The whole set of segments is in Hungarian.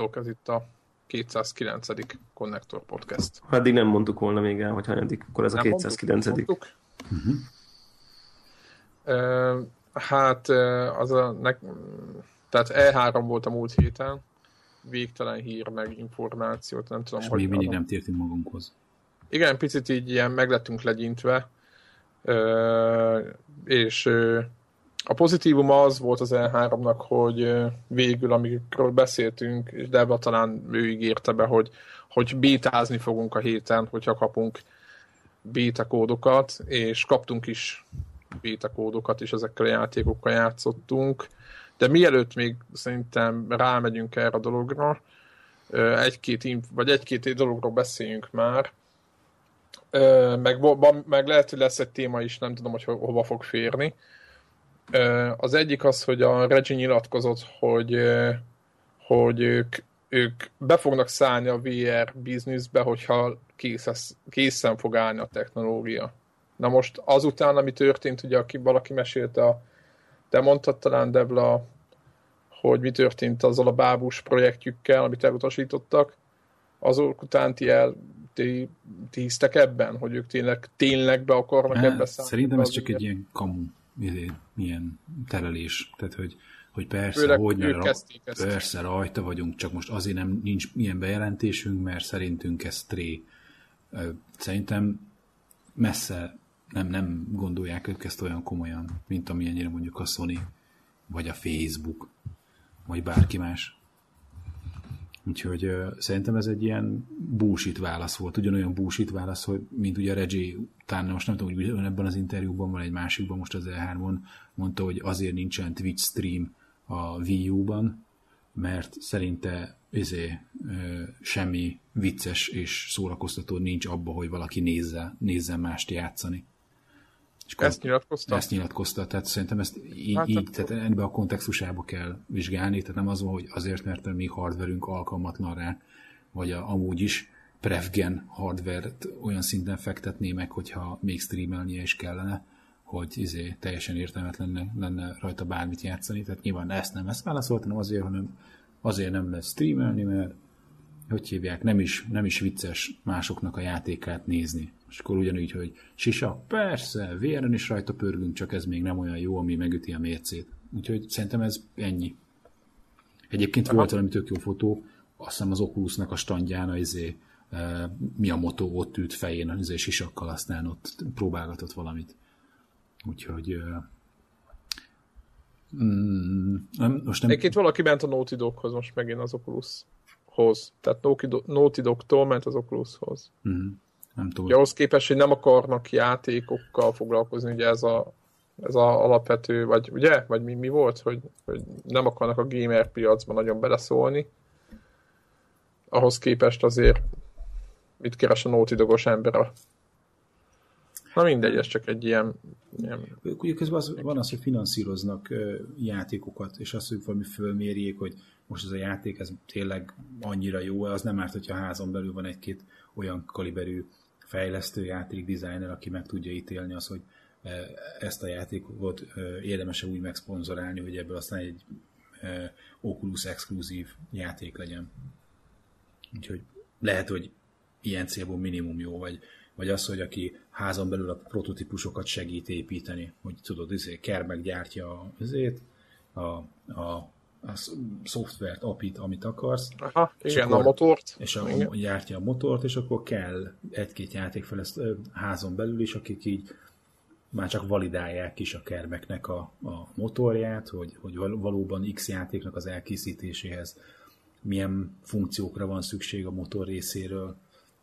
Sziasztok, ez itt a 209. Connector Podcast. Ha eddig nem mondtuk volna még el, hogy hanyadik, akkor ez nem a 209. Mondtuk, mondtuk. Uh-huh. Uh, hát az a, ne, tehát E3 volt a múlt héten, végtelen hír, meg információt, nem tudom, És hogy... még mindig nem tértünk magunkhoz. Igen, picit így ilyen meglettünk legyintve, és a pozitívum az volt az E3-nak, hogy végül, amikről beszéltünk, és Debla talán ő ígérte be, hogy, hogy bétázni fogunk a héten, hogyha kapunk beta kódokat, és kaptunk is beta kódokat, és ezekkel a játékokkal játszottunk. De mielőtt még szerintem rámegyünk erre a dologra, egy-két, vagy egy-két dologról beszéljünk már, meg, meg lehet, hogy lesz egy téma is, nem tudom, hogy ho- hova fog férni. Az egyik az, hogy a Reggie nyilatkozott, hogy, hogy ők, ők be fognak szállni a VR bizniszbe, hogyha kész, készen fog állni a technológia. Na most azután, ami történt, ugye aki valaki mesélte, a, te mondtad talán Debla, hogy mi történt azzal a bábus projektjükkel, amit elutasítottak, azok után ti, el, ti, ti hisztek ebben, hogy ők tényleg, tényleg be akarnak hát, ebbe szállni? Szerintem ez csak egy ilyen kamu milyen terelés. Tehát, hogy, hogy persze, Főleg hogy ne, persze rajta vagyunk, csak most azért nem nincs ilyen bejelentésünk, mert szerintünk ez tré. Szerintem messze nem, nem gondolják ők ezt olyan komolyan, mint amilyennyire mondjuk a Sony, vagy a Facebook, vagy bárki más. Úgyhogy uh, szerintem ez egy ilyen bullshit válasz volt, ugyanolyan bullshit válasz, hogy mint ugye Reggie talán most nem tudom, hogy ebben az interjúban van egy másikban, most az E3-on mondta, hogy azért nincsen Twitch stream a Wii U-ban, mert szerinte izé, uh, semmi vicces és szórakoztató nincs abba, hogy valaki nézze, nézzen mást játszani. És ezt nyilatkozta? Ezt nyilatkozta, tehát szerintem ezt így, hát, így tehát ebbe a kontextusába kell vizsgálni, tehát nem az van, hogy azért, mert a mi hardverünk alkalmatlan rá, vagy a, amúgy is prefgen hardvert olyan szinten fektetné meg, hogyha még streamelnie is kellene, hogy izé, teljesen értelmetlen lenne, lenne rajta bármit játszani, tehát nyilván ezt nem ezt válaszoltam, hanem azért, hanem azért nem lehet streamelni, mert hogy hívják, nem is, nem is vicces másoknak a játékát nézni. És akkor ugyanúgy, hogy sisa, persze, véren is rajta pörgünk, csak ez még nem olyan jó, ami megüti a mércét. Úgyhogy szerintem ez ennyi. Egyébként Aha. volt valami tök jó fotó, azt hiszem az Oculusnak a standján, izé, e, mi a motó ott ült fején, izé, sisakkal, aztán ott próbálgatott valamit. Úgyhogy e, mm, nem, most nem... Egyébként valaki ment a Naughty Doghoz most megint az Oculushoz. Tehát Naughty Dog-tól ment az Oculushoz. Mm. Nem tudom. Ugye ahhoz képest, hogy nem akarnak játékokkal foglalkozni, ugye ez a, ez a alapvető, vagy ugye? Vagy mi, mi volt, hogy, hogy nem akarnak a gamer piacban nagyon beleszólni. Ahhoz képest azért mit keres a Naughty Dogos ember a Na mindegy, ez csak egy ilyen... ilyen... Ugye közben az, van az, hogy finanszíroznak játékokat, és azt, hogy valami fölmérjék, hogy most ez a játék, ez tényleg annyira jó, az nem árt, hogyha házon belül van egy-két olyan kaliberű fejlesztő játék designer, aki meg tudja ítélni az, hogy e, ezt a játékot e, érdemes úgy megszponzorálni, hogy ebből aztán egy e, Oculus exkluzív játék legyen. Úgyhogy lehet, hogy ilyen célból minimum jó, vagy, vagy az, hogy aki házon belül a prototípusokat segít építeni, hogy tudod, izé, Kermek gyártja azért, a, a a szoftvert, apit, amit akarsz. Aha, igen, akkor, a motort. És a, igen. gyártja a motort, és akkor kell egy-két játék fel ezt házon belül is, akik így már csak validálják is a kermeknek a, a motorját, hogy, hogy valóban X játéknak az elkészítéséhez milyen funkciókra van szükség a motor részéről,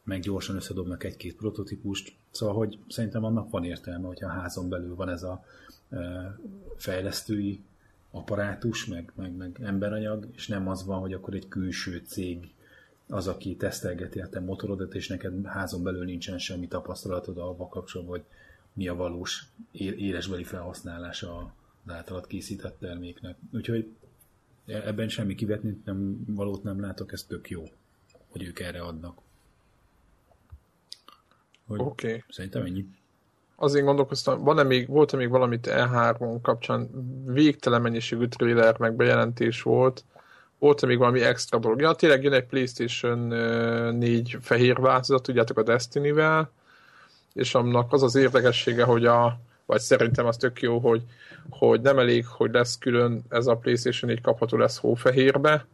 meg gyorsan összedobnak egy-két prototípust. Szóval, hogy szerintem annak van értelme, hogyha a házon belül van ez a e, fejlesztői apparátus, meg, meg, meg emberanyag, és nem az van, hogy akkor egy külső cég az, aki tesztelgeti a te motorodat, és neked házon belül nincsen semmi tapasztalatod avval kapcsolatban, hogy mi a valós élesbeli felhasználása az általad készített terméknek. Úgyhogy ebben semmi kivetni nem, valót nem látok, ez tök jó, hogy ők erre adnak. Oké. Okay. Szerintem ennyi azért gondolkoztam, van-e még, volt-e még valamit E3 kapcsán végtelen mennyiségű trailer meg bejelentés volt, volt még valami extra dolog. Ja, tényleg jön egy PlayStation 4 fehér változat, tudjátok a Destiny-vel, és annak az az érdekessége, hogy a, vagy szerintem az tök jó, hogy, hogy nem elég, hogy lesz külön ez a PlayStation 4 kapható lesz hófehérbe,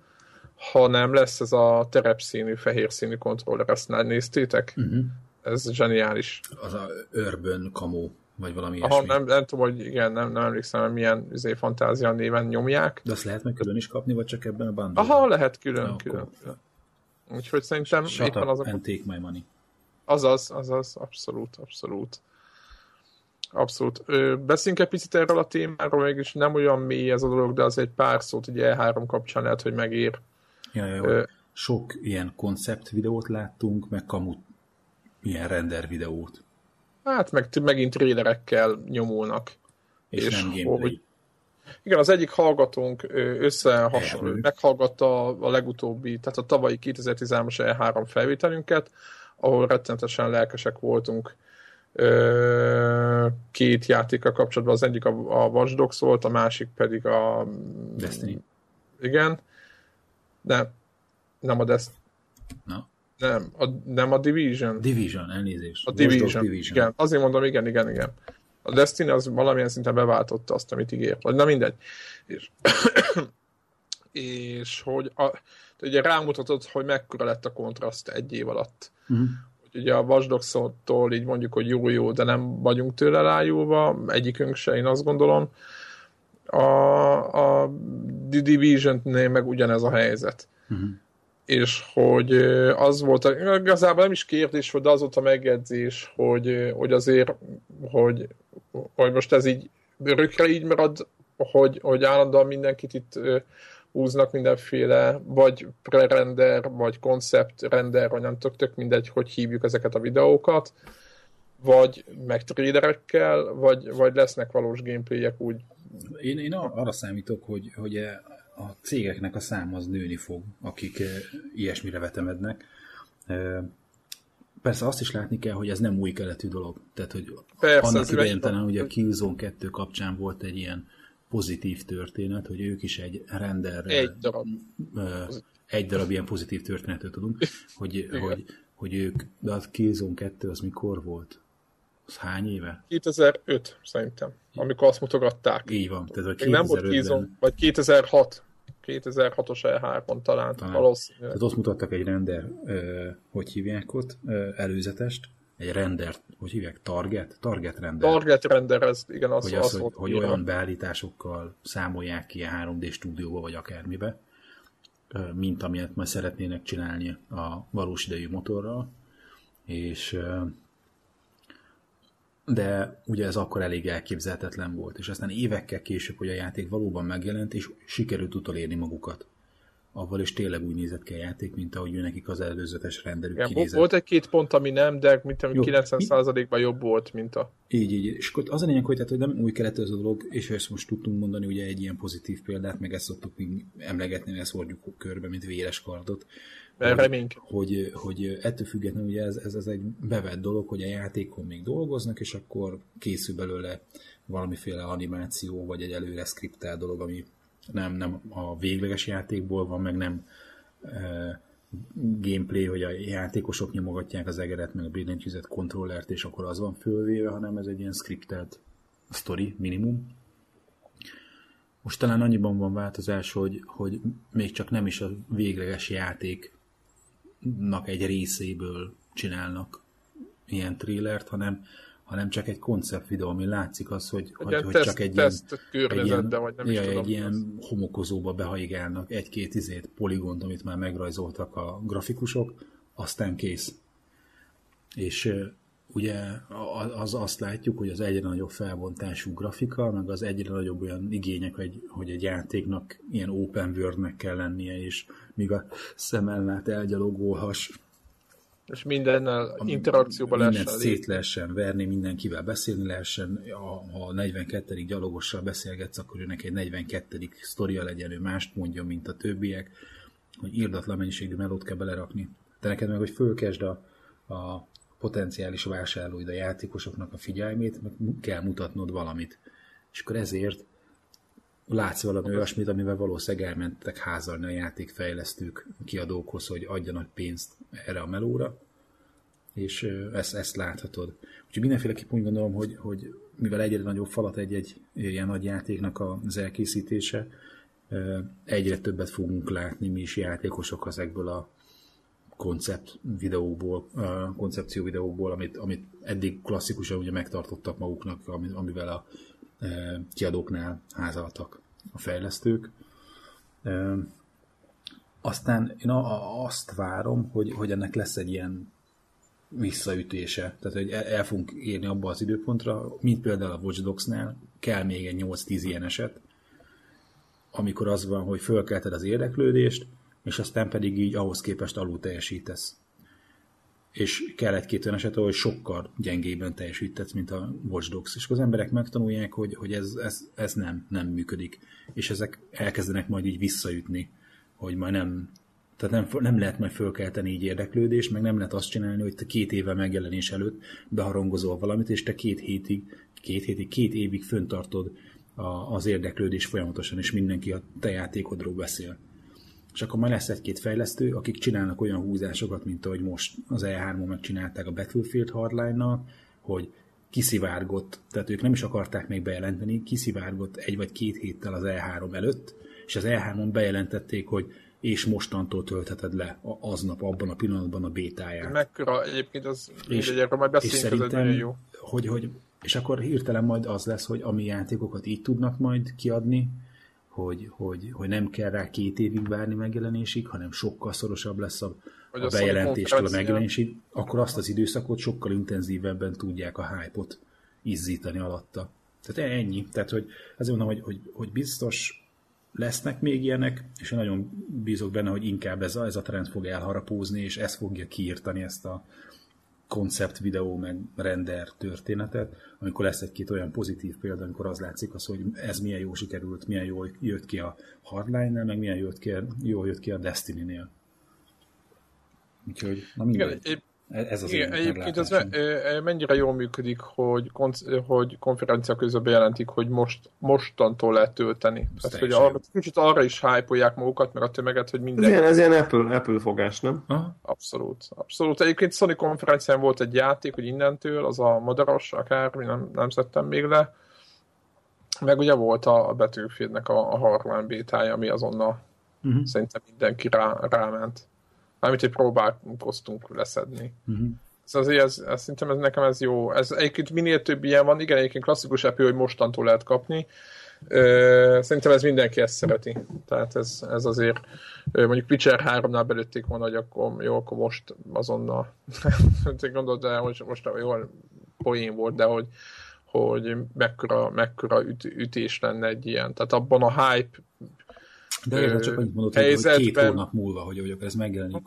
hanem lesz ez a terepszínű, fehér színű kontroller, ezt néztétek? Uh-huh. Ez zseniális. Az a Urban Camo, vagy valami Aha, ilyesmi. Nem, nem tudom, hogy igen, nem, nem emlékszem, hogy milyen izé, fantázia néven nyomják. De azt lehet meg külön is kapni, vagy csak ebben a bundle Aha, lehet külön, ja, külön. külön. Úgyhogy szerintem Shut éppen az a... and take my money. Azaz, azaz, abszolút, abszolút. Abszolút. Beszéljünk egy picit erről a témáról, mégis nem olyan mély ez a dolog, de az egy pár szót ugye E3 kapcsán lehet, hogy megér. Ja, ja, Ö, Sok ilyen koncept videót láttunk, meg kamut ilyen render videót. Hát meg megint trélerekkel nyomulnak. És, és nem gameplay. Hogy, igen, az egyik hallgatónk összehasonló, meghallgatta a legutóbbi, tehát a tavalyi 2013-as E3 felvételünket, ahol rettenetesen lelkesek voltunk két játéka kapcsolatban. Az egyik a, a Watch Dogs volt, a másik pedig a... Destiny. Igen. Nem, nem a Destiny. No. Nem, a, nem a Division. Division, elnézést. A Division. Division. Igen, azért mondom, igen, igen, igen. A Destiny az valamilyen szinten beváltotta azt, amit ígért. Vagy na mindegy. És, és hogy a, ugye rámutatott, hogy mekkora lett a kontraszt egy év alatt. Uh-huh ugye a Watch így mondjuk, hogy jó-jó, de nem vagyunk tőle rájúva, egyikünk se, én azt gondolom. A, a The Division-nél meg ugyanez a helyzet. Uh-huh. És hogy az volt, igazából nem is kérdés, de az volt a megjegyzés, hogy, hogy azért, hogy, hogy most ez így örökre így marad, hogy, hogy állandóan mindenkit itt húznak mindenféle, vagy pre-render, vagy concept render, vagy nem tök, tök mindegy, hogy hívjuk ezeket a videókat, vagy meg traderekkel, vagy, vagy lesznek valós gameplayek úgy. Én, én arra számítok, hogy, hogy a cégeknek a száma az nőni fog, akik eh, ilyesmire vetemednek. Eh, persze azt is látni kell, hogy ez nem új keletű dolog. Tehát, hogy Persze, annak idején talán ugye a Killzone 2 kapcsán volt egy ilyen pozitív történet, hogy ők is egy render egy darab, egy darab ilyen pozitív történetet tudunk, hogy, hogy, hogy ők, de a Killzone 2 az mikor volt? Az hány éve? 2005 szerintem, amikor azt mutogatták. Így van. Tehát a nem volt Killzone, vagy 2006. 2006-os E3-on talán, talán. valószínűleg. Tehát ott mutattak egy render, hogy hívják ott, előzetest, egy render, hogy hívják, target? Target render. Target render, ez igen, az, hogy, az, az hogy, hogy olyan beállításokkal számolják ki a 3D stúdióba, vagy akármibe, mint amilyet majd szeretnének csinálni a valós idejű motorral, és de ugye ez akkor elég elképzelhetetlen volt, és aztán évekkel később, hogy a játék valóban megjelent, és sikerült utolérni magukat avval is tényleg úgy nézett ki a játék, mint ahogy ő nekik az előzetes renderük Igen, kinézett. Volt egy-két pont, ami nem, de mint 90%-ban jobb volt, mint a... Így, így. És akkor az a lényeg, hogy, tehát, hogy nem új keletű ez a dolog, és ezt most tudtunk mondani ugye egy ilyen pozitív példát, meg ezt szoktuk emlegetni, ezt hordjuk körbe, mint véres kardot. Hogy, hogy, hogy ettől függetlenül ugye ez, ez, ez egy bevett dolog, hogy a játékon még dolgoznak, és akkor készül belőle valamiféle animáció, vagy egy előre skriptál dolog, ami nem, nem a végleges játékból van, meg nem e, gameplay, hogy a játékosok nyomogatják az egeret, meg a billentyűzet kontrollert, és akkor az van fölvéve, hanem ez egy ilyen scriptelt story minimum. Most talán annyiban van változás, hogy, hogy még csak nem is a végleges játéknak egy részéből csinálnak ilyen trélert, hanem hanem csak egy koncept videó, ami látszik az, hogy, hogy, hogy teszt, csak egy teszt ilyen, egy ilyen, vagy nem ja, is tudom, egy ilyen homokozóba behaigálnak egy-két izét, poligont, amit már megrajzoltak a grafikusok, aztán kész. És ugye az, azt látjuk, hogy az egyre nagyobb felbontású grafika, meg az egyre nagyobb olyan igények, hogy, hogy egy játéknak ilyen open world kell lennie, és míg a szemellát elgyalogolhass, és mindennel interakcióba lehessen szét lehessen verni, mindenkivel beszélni lehessen. Ha a 42. gyalogossal beszélgetsz, akkor őnek egy 42. sztoria legyen, ő mást mondja, mint a többiek, hogy írdatlan mennyiségű melót kell belerakni. Te neked meg, hogy fölkesd a, a potenciális vásárlóid a játékosoknak a figyelmét, meg kell mutatnod valamit. És akkor ezért látsz valami olyasmit, amivel valószínűleg elmentek házalni a játékfejlesztők kiadókhoz, hogy adjanak pénzt erre a melóra, és ezt, ezt láthatod. Úgyhogy mindenféleképp úgy gondolom, hogy, hogy mivel egyre nagyobb falat egy-egy ilyen nagy játéknak az elkészítése, egyre többet fogunk látni mi is játékosok ezekből a koncept videóból, koncepció videóból, amit, amit eddig klasszikusan ugye megtartottak maguknak, amivel a kiadóknál házaltak a fejlesztők. Aztán én azt várom, hogy, hogy ennek lesz egy ilyen visszaütése. Tehát, hogy el fogunk érni abba az időpontra, mint például a Watch Dogs-nál, kell még egy 8-10 ilyen eset, amikor az van, hogy fölkelted az érdeklődést, és aztán pedig így ahhoz képest alul teljesítesz. És kell egy-két olyan eset, ahol sokkal gyengébben teljesítesz, mint a Watch Dogs. És az emberek megtanulják, hogy, hogy ez, ez, ez nem, nem működik. És ezek elkezdenek majd így visszaütni, hogy majd nem, tehát nem, nem lehet majd fölkelteni így érdeklődést, meg nem lehet azt csinálni, hogy te két éve megjelenés előtt beharangozol valamit, és te két hétig, két hétig, két évig föntartod a, az érdeklődés folyamatosan, és mindenki a te játékodról beszél. És akkor majd lesz egy-két fejlesztő, akik csinálnak olyan húzásokat, mint ahogy most az E3-on megcsinálták a Battlefield Hardline-nal, hogy kiszivárgott, tehát ők nem is akarták még bejelenteni, kiszivárgott egy vagy két héttel az E3 előtt, és az E3-on bejelentették, hogy és mostantól töltheted le aznap, abban a pillanatban a bétáját. Mekkora egyébként az, és, erről majd beszélünk, ez nagyon jó. Hogy, hogy, és akkor hirtelen majd az lesz, hogy ami játékokat így tudnak majd kiadni, hogy, hogy, hogy nem kell rá két évig várni megjelenésig, hanem sokkal szorosabb lesz a, a bejelentéstől a megjelenésig, akkor azt az időszakot sokkal intenzívebben tudják a hype-ot izzítani alatta. Tehát ennyi. Tehát, hogy azért mondom, hogy, hogy, hogy biztos lesznek még ilyenek, és én nagyon bízok benne, hogy inkább ez a, ez a trend fog elharapózni, és ez fogja kiírtani ezt a koncept videó meg render történetet, amikor lesz egy-két olyan pozitív példa, amikor az látszik az, hogy ez milyen jó sikerült, milyen jól jött ki a Hardline-nel, meg milyen jött ki, jól jött ki a Destiny-nél. Úgyhogy, na mindegy. Igen, ez az Igen, egyébként ez mennyire jól működik, hogy, konc- hogy konferencia közben bejelentik, hogy most, mostantól lehet tölteni. Tehát, hogy arra, kicsit arra is hype magukat, meg a tömeget, hogy minden. Ez ilyen, ez ilyen Apple, Apple fogás, nem? Aha. Abszolút. Abszolút. Egyébként Sony konferencián volt egy játék, hogy innentől, az a madaras, akár, nem, nem szedtem még le. Meg ugye volt a, a Battlefieldnek a, a Harlan bétája, ami azonnal uh-huh. szerintem mindenki rá, ráment. Mármint, hogy próbálkoztunk leszedni. Uh-huh. Ez azért, ez, ez, szerintem ez, nekem ez jó. Ez egyébként minél több ilyen van, igen, egyébként klasszikus Apple, hogy mostantól lehet kapni. Ö, szerintem ez mindenki ezt szereti. Tehát ez, ez azért, mondjuk Witcher 3-nál belőtték volna, hogy akkor jó, akkor most azonnal gondolod, de most, most jó poén volt, de hogy, hogy mekkora, mekkora üt, ütés lenne egy ilyen. Tehát abban a hype de érted, csak annyit mondott, helyzetben... hogy két hónap múlva, hogy, hogy ez megjelenik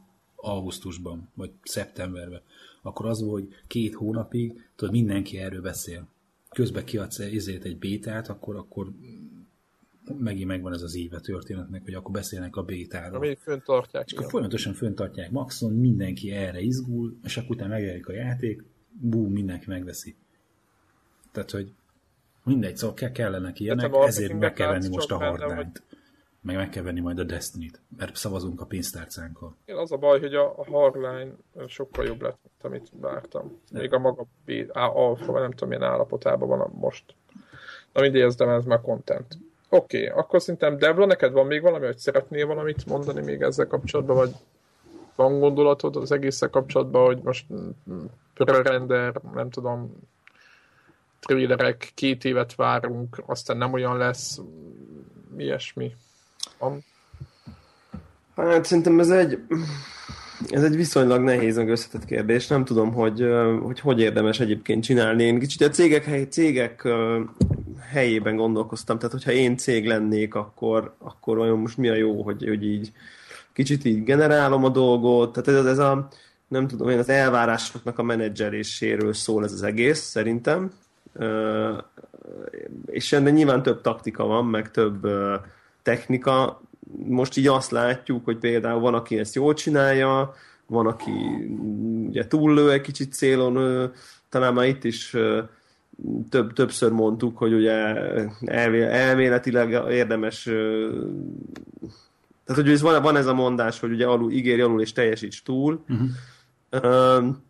augusztusban, vagy szeptemberben, akkor az volt, hogy két hónapig, tudod, mindenki erről beszél. Közben kiadsz ezért egy bétát, akkor, akkor megint megvan ez az éve történetnek, hogy akkor beszélnek a bétáról. Amíg föntartják. És akkor folyamatosan föntartják maxon, mindenki erre izgul, és akkor utána megjelenik a játék, bú, mindenki megveszi. Tehát, hogy mindegy, szóval kellene ilyenek, ezért meg kell venni most a hardline meg meg kell venni majd a Destiny-t, mert szavazunk a pénztárcánkkal. Én az a baj, hogy a Hardline sokkal jobb lett, mint amit vártam. Még a maga alfa, nem tudom, milyen állapotában van most. Na mindegy, ez, de ez már content. Oké, okay, akkor szerintem Devla, neked van még valami, hogy szeretnél valamit mondani még ezzel kapcsolatban, vagy van gondolatod az egésszel kapcsolatban, hogy most render, nem tudom, trailerek, két évet várunk, aztán nem olyan lesz, ilyesmi. Hát szerintem ez egy, ez egy viszonylag nehéz meg összetett kérdés. Nem tudom, hogy, hogy hogy érdemes egyébként csinálni. Én kicsit a cégek, hely, cégek helyében gondolkoztam. Tehát, hogyha én cég lennék, akkor, akkor olyan most mi a jó, hogy, hogy így kicsit így generálom a dolgot. Tehát ez, ez a, nem tudom, én az elvárásoknak a menedzseléséről szól ez az egész, szerintem. És ennek nyilván több taktika van, meg több technika, most így azt látjuk, hogy például van, aki ezt jól csinálja, van, aki ugye túllő egy kicsit célon, talán már itt is több, többször mondtuk, hogy ugye elméletileg érdemes tehát, hogy ez van, van ez a mondás, hogy ugye alul, ígéri alul és teljesíts túl, uh-huh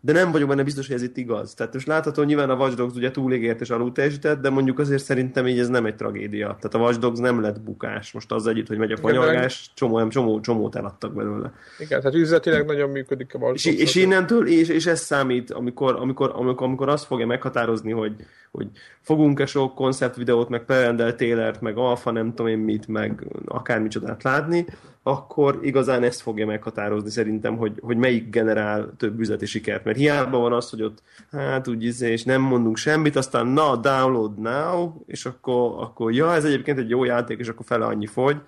de nem vagyok benne biztos, hogy ez itt igaz. Tehát most látható, nyilván a Watch Dogs ugye túlégért és alul teljesített, de mondjuk azért szerintem így ez nem egy tragédia. Tehát a Watch Dogs nem lett bukás. Most az együtt, hogy megy a kanyargás, csomó, csomó, csomót eladtak belőle. Igen, tehát üzletileg nagyon működik a Watch Dogs. És, és innentől, és, és ez számít, amikor, amikor, amikor, amikor azt fogja meghatározni, hogy, hogy fogunk-e sok konceptvideót, meg Perendel Taylor-t, meg Alfa nem tudom én mit, meg akármicsodát látni, akkor igazán ezt fogja meghatározni szerintem, hogy, hogy melyik generál több üzleti sikert. Mert hiába van az, hogy ott hát úgy izé, és nem mondunk semmit, aztán na, download now, és akkor, akkor ja, ez egyébként egy jó játék, és akkor fele annyi fogy.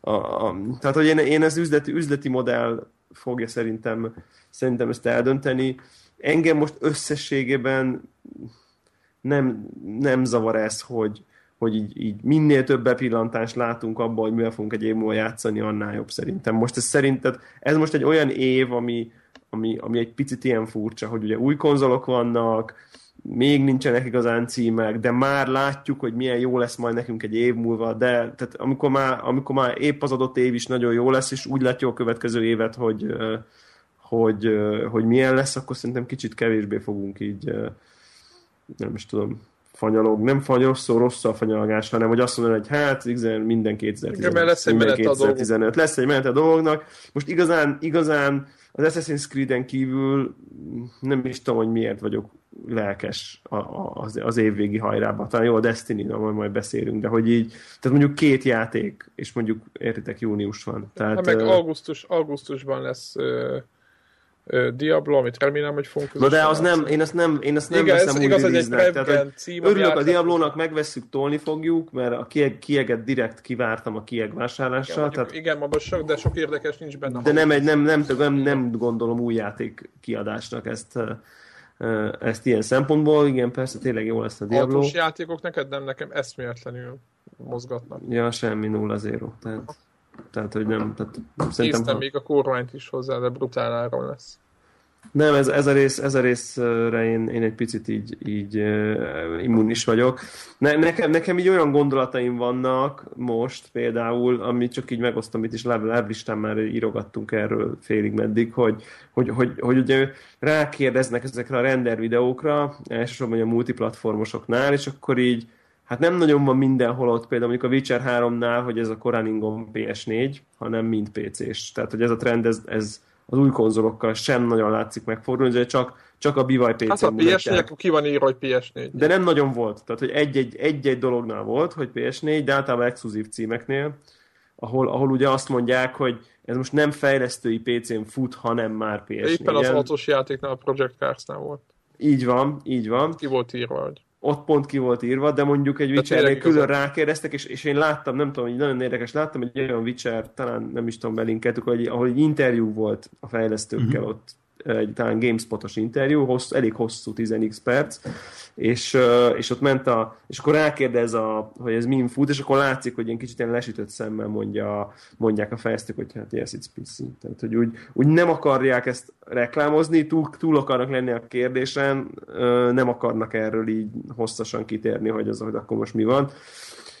A, a, tehát, hogy én, én ez üzleti, üzleti modell fogja szerintem, szerintem ezt eldönteni. Engem most összességében nem, nem zavar ez, hogy, hogy így, így minél több bepillantást látunk abba, hogy mivel fogunk egy év múlva játszani, annál jobb szerintem. Most ez szerinted, ez most egy olyan év, ami, ami, ami egy picit ilyen furcsa, hogy ugye új konzolok vannak, még nincsenek igazán címek, de már látjuk, hogy milyen jó lesz majd nekünk egy év múlva, de tehát amikor már, amikor már épp az adott év is nagyon jó lesz, és úgy látjuk a következő évet, hogy, hogy, hogy milyen lesz, akkor szerintem kicsit kevésbé fogunk így nem is tudom, fanyalog, nem fanyalog, szó rossz a fanyalgás, hanem hogy azt mondani, hogy hát minden 2015, Igen, lesz egy minden 2015, lesz egy menet a dolgoknak. Most igazán, igazán az Assassin's Creed-en kívül nem is tudom, hogy miért vagyok lelkes az, az évvégi hajrában. Talán jó a destiny majd, majd beszélünk, de hogy így, tehát mondjuk két játék, és mondjuk értitek, június van. Tehát, hát meg augusztus, augusztusban lesz Diablo, amit remélem, hogy fogunk Na de az nem, én ezt nem, én ezt nem Igen, veszem ez, úgy igaz, egy tehát, hogy Örülök a Diablónak, megvesszük, tolni fogjuk, mert a kieg, kieget direkt kivártam a kieg vásárlással. Igen, tehát, igen sok, de sok érdekes nincs benne. De nem, egy, nem, nem, nem, nem gondolom új játék kiadásnak ezt, ezt ilyen szempontból. Igen, persze tényleg jó lesz a Diablo. Autós játékok neked nem, nekem eszméletlenül mozgatnak. Ja, semmi 0-0. Tehát tehát, hogy nem... Tehát, szerintem, Néztem ha... még a kormányt is hozzá, de brutál áron lesz. Nem, ez, ez, a rész, ez a részre én, én egy picit így, így immunis vagyok. Ne, nekem, nekem így olyan gondolataim vannak most például, amit csak így megosztom, itt is listán már írogattunk erről félig meddig, hogy, hogy, hogy, hogy ugye rákérdeznek ezekre a render videókra, elsősorban a multiplatformosoknál, és akkor így hát nem nagyon van mindenhol ott, például mondjuk a Witcher 3-nál, hogy ez a korán ingon PS4, hanem mind PC-s. Tehát, hogy ez a trend, ez, ez az új konzolokkal sem nagyon látszik megfordulni, de csak, csak a bivaj PC-n Hát a PS4, ki van írva, hogy PS4. De nem nagyon volt. Tehát, hogy egy-egy, egy-egy dolognál volt, hogy PS4, de általában exkluzív címeknél, ahol, ahol ugye azt mondják, hogy ez most nem fejlesztői PC-n fut, hanem már PS4-en. Éppen az autós játéknál, a Project Cars-nál volt. Így van, így van. Ki volt írva, hogy ott pont ki volt írva, de mondjuk egy Witchernél külön rákérdeztek, és, és én láttam, nem tudom, hogy nagyon érdekes, láttam egy olyan Witcher, talán nem is tudom, belinkeltük, hogy, ahol egy interjú volt a fejlesztőkkel uh-huh. ott, egy talán GameSpot-os interjú, hossz, elég hosszú, 10x perc, és, és ott ment a, és akkor rákérdez, a, hogy ez min fut, és akkor látszik, hogy ilyen kicsit ilyen lesütött szemmel mondja, mondják a fejlesztők, hogy hát yes, it's PC. Tehát, hogy úgy, úgy nem akarják ezt reklámozni, túl, túl akarnak lenni a kérdésen, nem akarnak erről így hosszasan kitérni, hogy az, hogy akkor most mi van.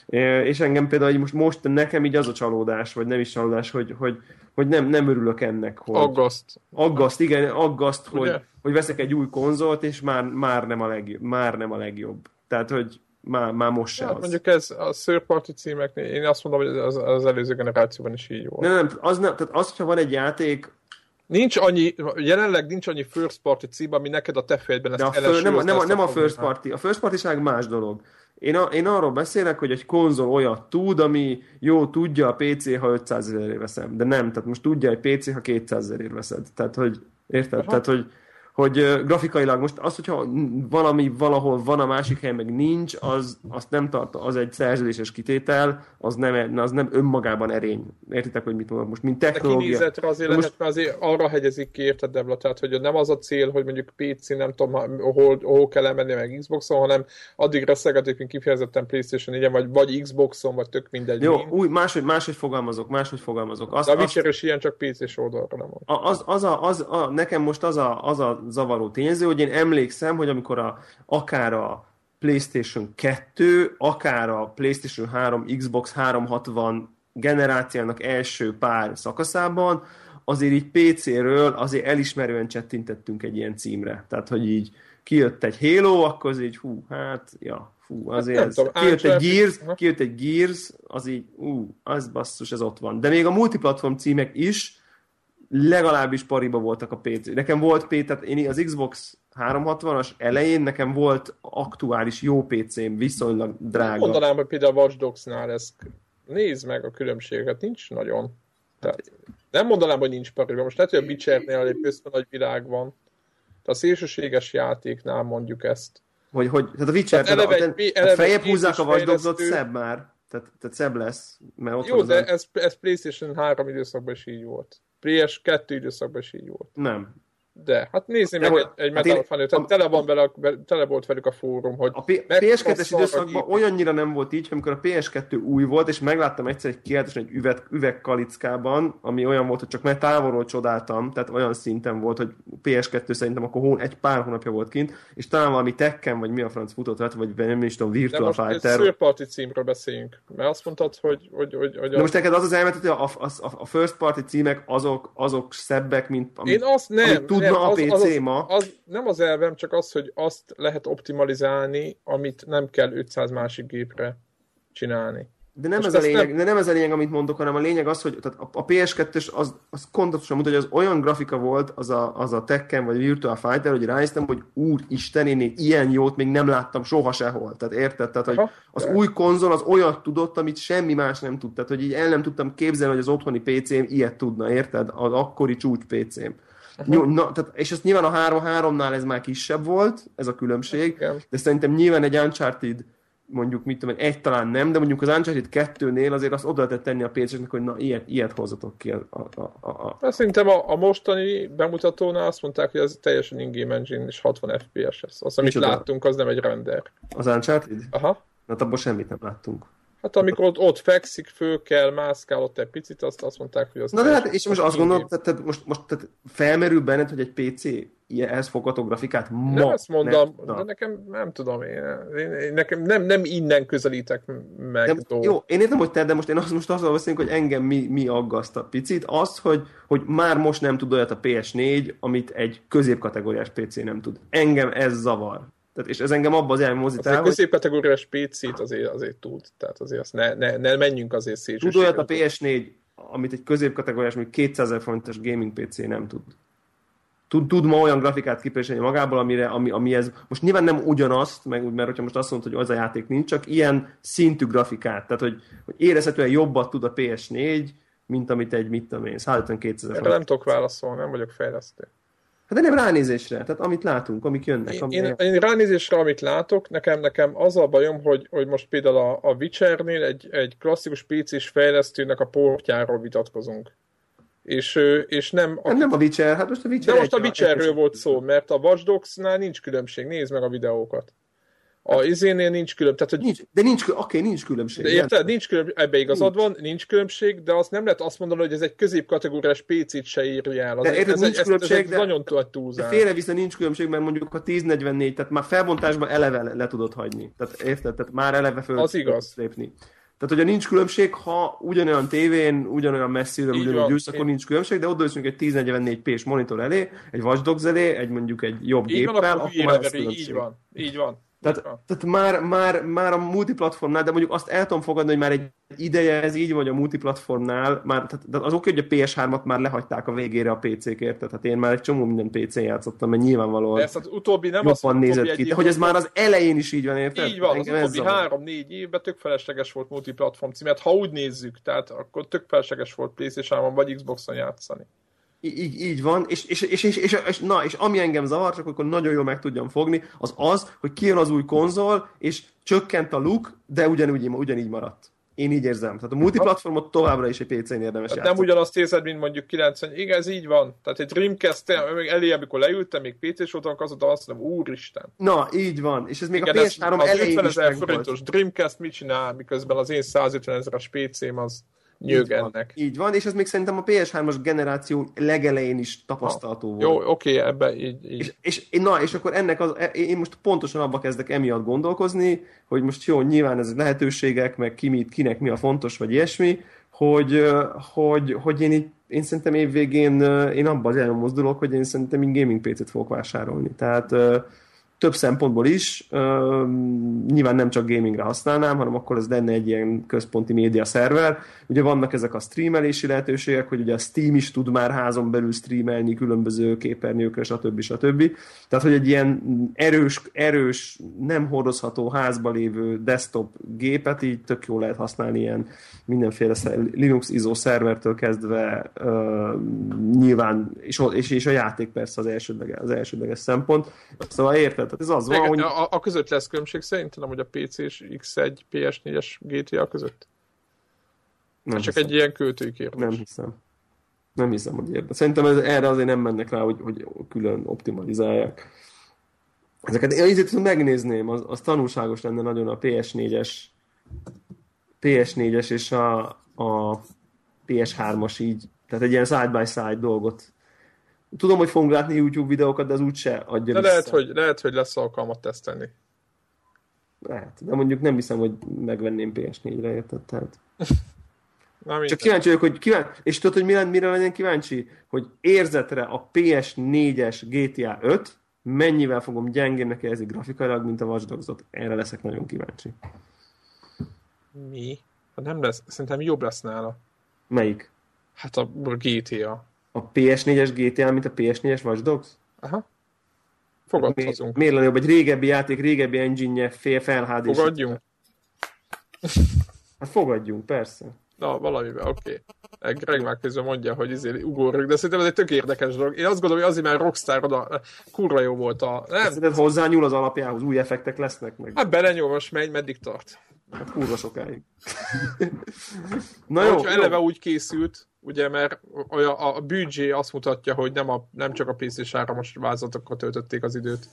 És engem például hogy most, most nekem így az a csalódás, vagy nem is csalódás, hogy, hogy, hogy nem, nem örülök ennek. Hogy aggaszt. Aggaszt, igen, aggaszt, hogy, hogy veszek egy új konzolt, és már, már, nem a legjobb, már nem a legjobb. Tehát, hogy már, már most se hát, az. Mondjuk ez a third party címeknél, én azt mondom, hogy az, az előző generációban is így volt. Nem, nem, az, nem, tehát az, hogyha van egy játék, Nincs annyi, jelenleg nincs annyi first party cím, ami neked a te fejedben ezt De a fő, nem, nem, nem, a first party. A first party más dolog. Én, a, én arról beszélek, hogy egy konzol olyat tud, ami jó, tudja a PC, ha 500 ezerért veszem. De nem, tehát most tudja egy PC, ha 200 ezerért veszed. Tehát, hogy érted? Aha. Tehát, hogy hogy grafikailag most az, hogyha valami valahol van a másik helyen, meg nincs, az, azt nem tart, az egy szerződéses kitétel, az nem, az nem önmagában erény. Értitek, hogy mit mondok most, mint technológia. De kinézetre azért most... lehet, mert azért arra hegyezik ki, érted, Debla, tehát, hogy nem az a cél, hogy mondjuk PC, nem tudom, hol, hol kell elmenni meg Xboxon, hanem addig reszelgetik, mint kifejezetten PlayStation 4 vagy, vagy Xboxon, vagy tök mindegy. Jó, mind. új, máshogy, máshogy fogalmazok, máshogy fogalmazok. Azt, De a Witcher is ilyen csak PC-s oldalra nem van. Az, az, a, az a, nekem most az a, az a zavaró tényező, hogy én emlékszem, hogy amikor a, akár a PlayStation 2, akár a PlayStation 3, Xbox 360 generációnak első pár szakaszában, azért így PC-ről azért elismerően csettintettünk egy ilyen címre. Tehát, hogy így kijött egy Halo, akkor az így, hú, hát, ja, fú, azért hát ez, tudom, kijött egy Gears, kijött egy Gears, az így, ú, az basszus, ez ott van. De még a multiplatform címek is legalábbis pariba voltak a PC. Nekem volt PC, tehát én az Xbox 360-as elején nekem volt aktuális jó PC-m, viszonylag drága. Mondanám, hogy például a Watch Dogs-nál ez nézd meg a különbséget, nincs nagyon. Tehát nem mondanám, hogy nincs pariba. Most lehet, hogy a Witchernél egy közben nagy világ van. De a szélsőséges játéknál mondjuk ezt. Hogy, hogy tehát a Witcher, tehát eleve, egy, eleve feljebb húzzák a Dogs-ot, szebb már. Tehát, tehát szebb lesz. Mert ott Jó, de ez, ez PlayStation 3 időszakban is így volt. PS2 időszakban is így volt. Nem. De, hát nézzél meg egy, egy Metal hát én, tehát tele, van vele, tele volt velük a fórum, hogy... A PS2-es időszakban olyannyira nem volt így, amikor a PS2 új volt, és megláttam egyszer egy kiáltáson egy üveg, üvegkalickában, ami olyan volt, hogy csak mert távolról csodáltam, tehát olyan szinten volt, hogy PS2 szerintem akkor hón, egy pár hónapja volt kint, és talán valami Tekken, vagy mi a franc futott rá, vagy nem is tudom, Virtual De most Fighter. egy party címről beszéljünk, mert azt mondtad, hogy... hogy, hogy, hogy De most neked az az elmet, hogy a, a, a, a first party címek azok, azok szebbek, mint amit, Én azt nem, amit tudna a PC az, az, ma. Az nem az elvem, csak az, hogy azt lehet optimalizálni, amit nem kell 500 másik gépre csinálni. De nem, ez a lényeg, nem... de nem ez a lényeg, amit mondok, hanem a lényeg az, hogy tehát a PS2-es az, az kontatosan mutatja, hogy az olyan grafika volt az a, az a Tekken vagy Virtual Fighter, hogy ránéztem, hogy úristen, én ilyen jót még nem láttam soha sehol. Tehát érted? Tehát, hogy az új konzol az olyat tudott, amit semmi más nem tud. Tehát, hogy így el nem tudtam képzelni, hogy az otthoni PC-m ilyet tudna, érted? Az akkori csúcs PC-m. Na, tehát, és ez nyilván a 3-3-nál ez már kisebb volt, ez a különbség, Igen. de szerintem nyilván egy Uncharted mondjuk, mit tudom, egy talán nem, de mondjuk az Uncharted 2-nél azért azt oda lehetett tenni a pc hogy na, ilyet, ilyet hozzatok ki. A, a, a, a. Hát szerintem a, a, mostani bemutatónál azt mondták, hogy ez teljesen in-game engine és 60 FPS lesz. Azt, amit Micsoda? láttunk, az nem egy render. Az Uncharted? Aha. Hát abban semmit nem láttunk. Hát amikor ott, ott fekszik, föl kell, mászkál ott egy picit, azt, azt mondták, hogy az... Na de hát, és most azt gondolod, tehát, tehát most, most tehát felmerül benned, hogy egy PC ehhez fogható grafikát ma... Nem ezt mondom, nem, de nekem nem tudom, én, én, én nekem nem, nem innen közelítek meg de, Jó, én értem, hogy te, de most én azt most azt beszélünk, hogy engem mi, mi aggaszt a picit, az, hogy, hogy már most nem tud olyat a PS4, amit egy középkategóriás PC nem tud. Engem ez zavar. Tehát, és ez engem abban az elmozít el, hogy... középkategóriás PC-t azért, azért tud. Tehát azért azt ne, ne, ne menjünk azért szélsőségre. Tud olyat a PS4, amit egy középkategóriás, még 200 ezer forintos gaming PC nem tud. Tud, tud ma olyan grafikát kipréselni magából, amire, ami, ami ez, most nyilván nem ugyanazt, meg, mert hogyha most azt mondod, hogy az a játék nincs, csak ilyen szintű grafikát, tehát hogy, hogy érezhetően jobbat tud a PS4, mint amit egy, mit tudom én, 152 ezer nem tudok válaszolni, nem vagyok fejlesztő. Hát de nem ránézésre, tehát amit látunk, amik jönnek. Ami én, én, ránézésre, amit látok, nekem, nekem az a bajom, hogy, hogy most például a, a Witchernél egy, egy klasszikus PC-s fejlesztőnek a portjáról vitatkozunk. És, és nem... A... Hát nem a Witcher, hát most a Witcher... De most a Witcherről volt szó, mert a Watch Dogs-nál nincs különbség, nézd meg a videókat. A izénél nincs különbség. Tehát, hogy... nincs, de nincs, oké, okay, nincs különbség. De érted, nincs különbség, ebbe igazad nincs. van, nincs különbség, de azt nem lehet azt mondani, hogy ez egy középkategóriás PC-t se írja el. Az de érted, ez, nincs ez, különbség, ez, ez de, nagyon túlzás. De félrevisze nincs különbség, mert mondjuk a 1044, tehát már felbontásban eleve le, le tudod hagyni. Tehát érted, tehát már eleve föl az igaz. lépni. Tehát, hogyha nincs különbség, ha ugyanolyan tévén, ugyanolyan messziről, ugyanolyan gyűjtsz, akkor nincs különbség, de oda egy 1044p-s monitor elé, egy Watch Dogs elé, egy mondjuk egy jobb így géppel, van, akkor már így van, így van. Tehát, tehát már, már, már a multiplatformnál, de mondjuk azt el tudom fogadni, hogy már egy ideje ez így vagy a multiplatformnál, már, tehát az oké, hogy a PS3-at már lehagyták a végére a PC-kért, tehát én már egy csomó minden PC-n játszottam, mert nyilvánvalóan ezt az utóbbi nem az, nézett ki, de hogy ez már az elején is így van, érted? Így van, Engem az utóbbi három-négy évben tök felesleges volt multiplatform címet, ha úgy nézzük, tehát akkor tök felesleges volt PlayStation-on vagy Xbox-on játszani. Így, így van, és, és, és, és, és, és, na, és ami engem zavar, csak akkor nagyon jól meg tudjam fogni, az az, hogy kijön az új konzol, és csökkent a look, de ugyanúgy, ugyanígy maradt. Én így érzem. Tehát a multiplatformot továbbra is egy PC-n érdemes hát Nem ugyanazt érzed, mint mondjuk 90. Igen, ez így van. Tehát egy Dreamcast, még elé, amikor leültem, még PC-s voltam, azóta azt mondom, úristen. Na, így van. És ez még Igen, a PS3 elején is forintos Dreamcast mit csinál, miközben az én 150 ezeres PC-m az nyögennek. Így van, így van, és ez még szerintem a PS3-as generáció legelején is tapasztalható volt. Jó, oké, ebbe így, így. És, és, na, és akkor ennek az, e- én most pontosan abba kezdek emiatt gondolkozni, hogy most jó, nyilván ez lehetőségek, meg ki mit, kinek mi a fontos, vagy ilyesmi, hogy, hogy, hogy én, így, én szerintem évvégén én abban az elmozdulok, hogy én szerintem én gaming PC-t fogok vásárolni. Tehát több szempontból is. Nyilván nem csak gamingre használnám, hanem akkor ez lenne egy ilyen központi média szerver. Ugye vannak ezek a streamelési lehetőségek, hogy ugye a Steam is tud már házon belül streamelni különböző képernyőkre, stb. stb. Tehát, hogy egy ilyen erős, erős, nem hordozható házba lévő desktop gépet így tök jól lehet használni ilyen mindenféle Linux ISO szervertől kezdve nyilván, és, és, és a játék persze az elsődleges, az elsődleges szempont. Szóval érted? Tehát ez az van, hogy... A, a között lesz különbség szerintem, hogy a PC és X1, PS4-es GTA között? Nem csak hiszem. egy ilyen költői kérdés. Nem hiszem. Nem hiszem, hogy érde. Szerintem ez, erre azért nem mennek rá, hogy, hogy külön optimalizálják. Ezeket én azért megnézném, az, az tanulságos lenne nagyon a PS4-es PS4-es és a, a PS3-as így, tehát egy ilyen side-by-side dolgot. Tudom, hogy fogunk látni YouTube videókat, de az úgyse adja de vissza. lehet, hogy, lehet, hogy lesz alkalmat tesztelni. Lehet, de mondjuk nem hiszem, hogy megvenném PS4-re, érted? Tehát... Na, Csak kíváncsi vagyok, hogy kíváncsi, és tudod, hogy mire, mire legyen kíváncsi? Hogy érzetre a PS4-es GTA 5 mennyivel fogom gyengének érezni grafikailag, mint a Watch Dogs-ot. Erre leszek nagyon kíváncsi. Mi? Hát nem lesz, szerintem jobb lesz nála. Melyik? Hát a GTA. A PS4-es GTA, mint a PS4-es Watch Dogs? Aha. Fogadhatunk. Miért lenne jobb? Egy régebbi játék, régebbi engine fél felhd Fogadjunk? Hát fogadjunk, persze. Na, valamivel, oké. Okay. Greg már közben mondja, hogy izé ugorjuk, de szerintem ez egy tök érdekes dolog. Én azt gondolom, hogy azért, mert Rockstar oda kurva jó volt a... Nem. Szerinted hozzányúl az alapjához, új effektek lesznek meg? Hát belenyúl, most megy, meddig tart? Hát kurva sokáig. Na jó, jó. eleve úgy készült, ugye, mert a, a büdzsé azt mutatja, hogy nem, a, nem csak a PC-s áramos vázatokkal töltötték az időt.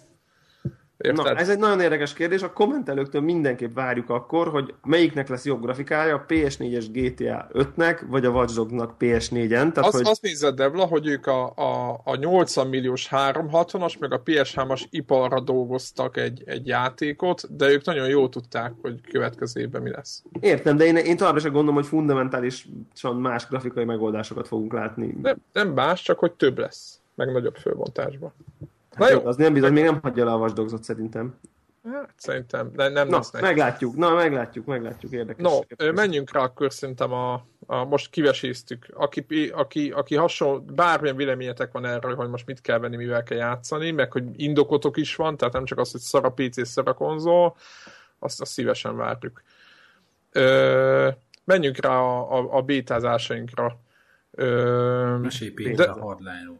Érted? Na, ez egy nagyon érdekes kérdés. A kommentelőktől mindenképp várjuk akkor, hogy melyiknek lesz jobb grafikája, a PS4-es GTA 5-nek, vagy a Watch Dogs-nak PS4-en. Tehát, azt, hogy... azt nézed, Devla, hogy ők a, a, a 80 milliós 360-as, meg a PS3-as iparra dolgoztak egy, egy játékot, de ők nagyon jól tudták, hogy következő évben mi lesz. Értem, de én, én továbbra sem gondolom, hogy fundamentálisan más grafikai megoldásokat fogunk látni. Nem, nem más, csak hogy több lesz, meg nagyobb fölbontásban. Na jó. Az nem bizony, még nem hagyja le a vasdogzot szerintem. Hát, szerintem, de nem Na, lesznek. meglátjuk, na, meglátjuk, meglátjuk, érdekes. No, menjünk rá akkor szerintem a, a most kiveséztük. Aki, aki, aki hasonló, bármilyen véleményetek van erről, hogy most mit kell venni, mivel kell játszani, meg hogy indokotok is van, tehát nem csak az, hogy szar a PC, szar a konzol, azt, azt szívesen várjuk. Ö, menjünk rá a, a, a bétázásainkra. Mesélj Péter a hardline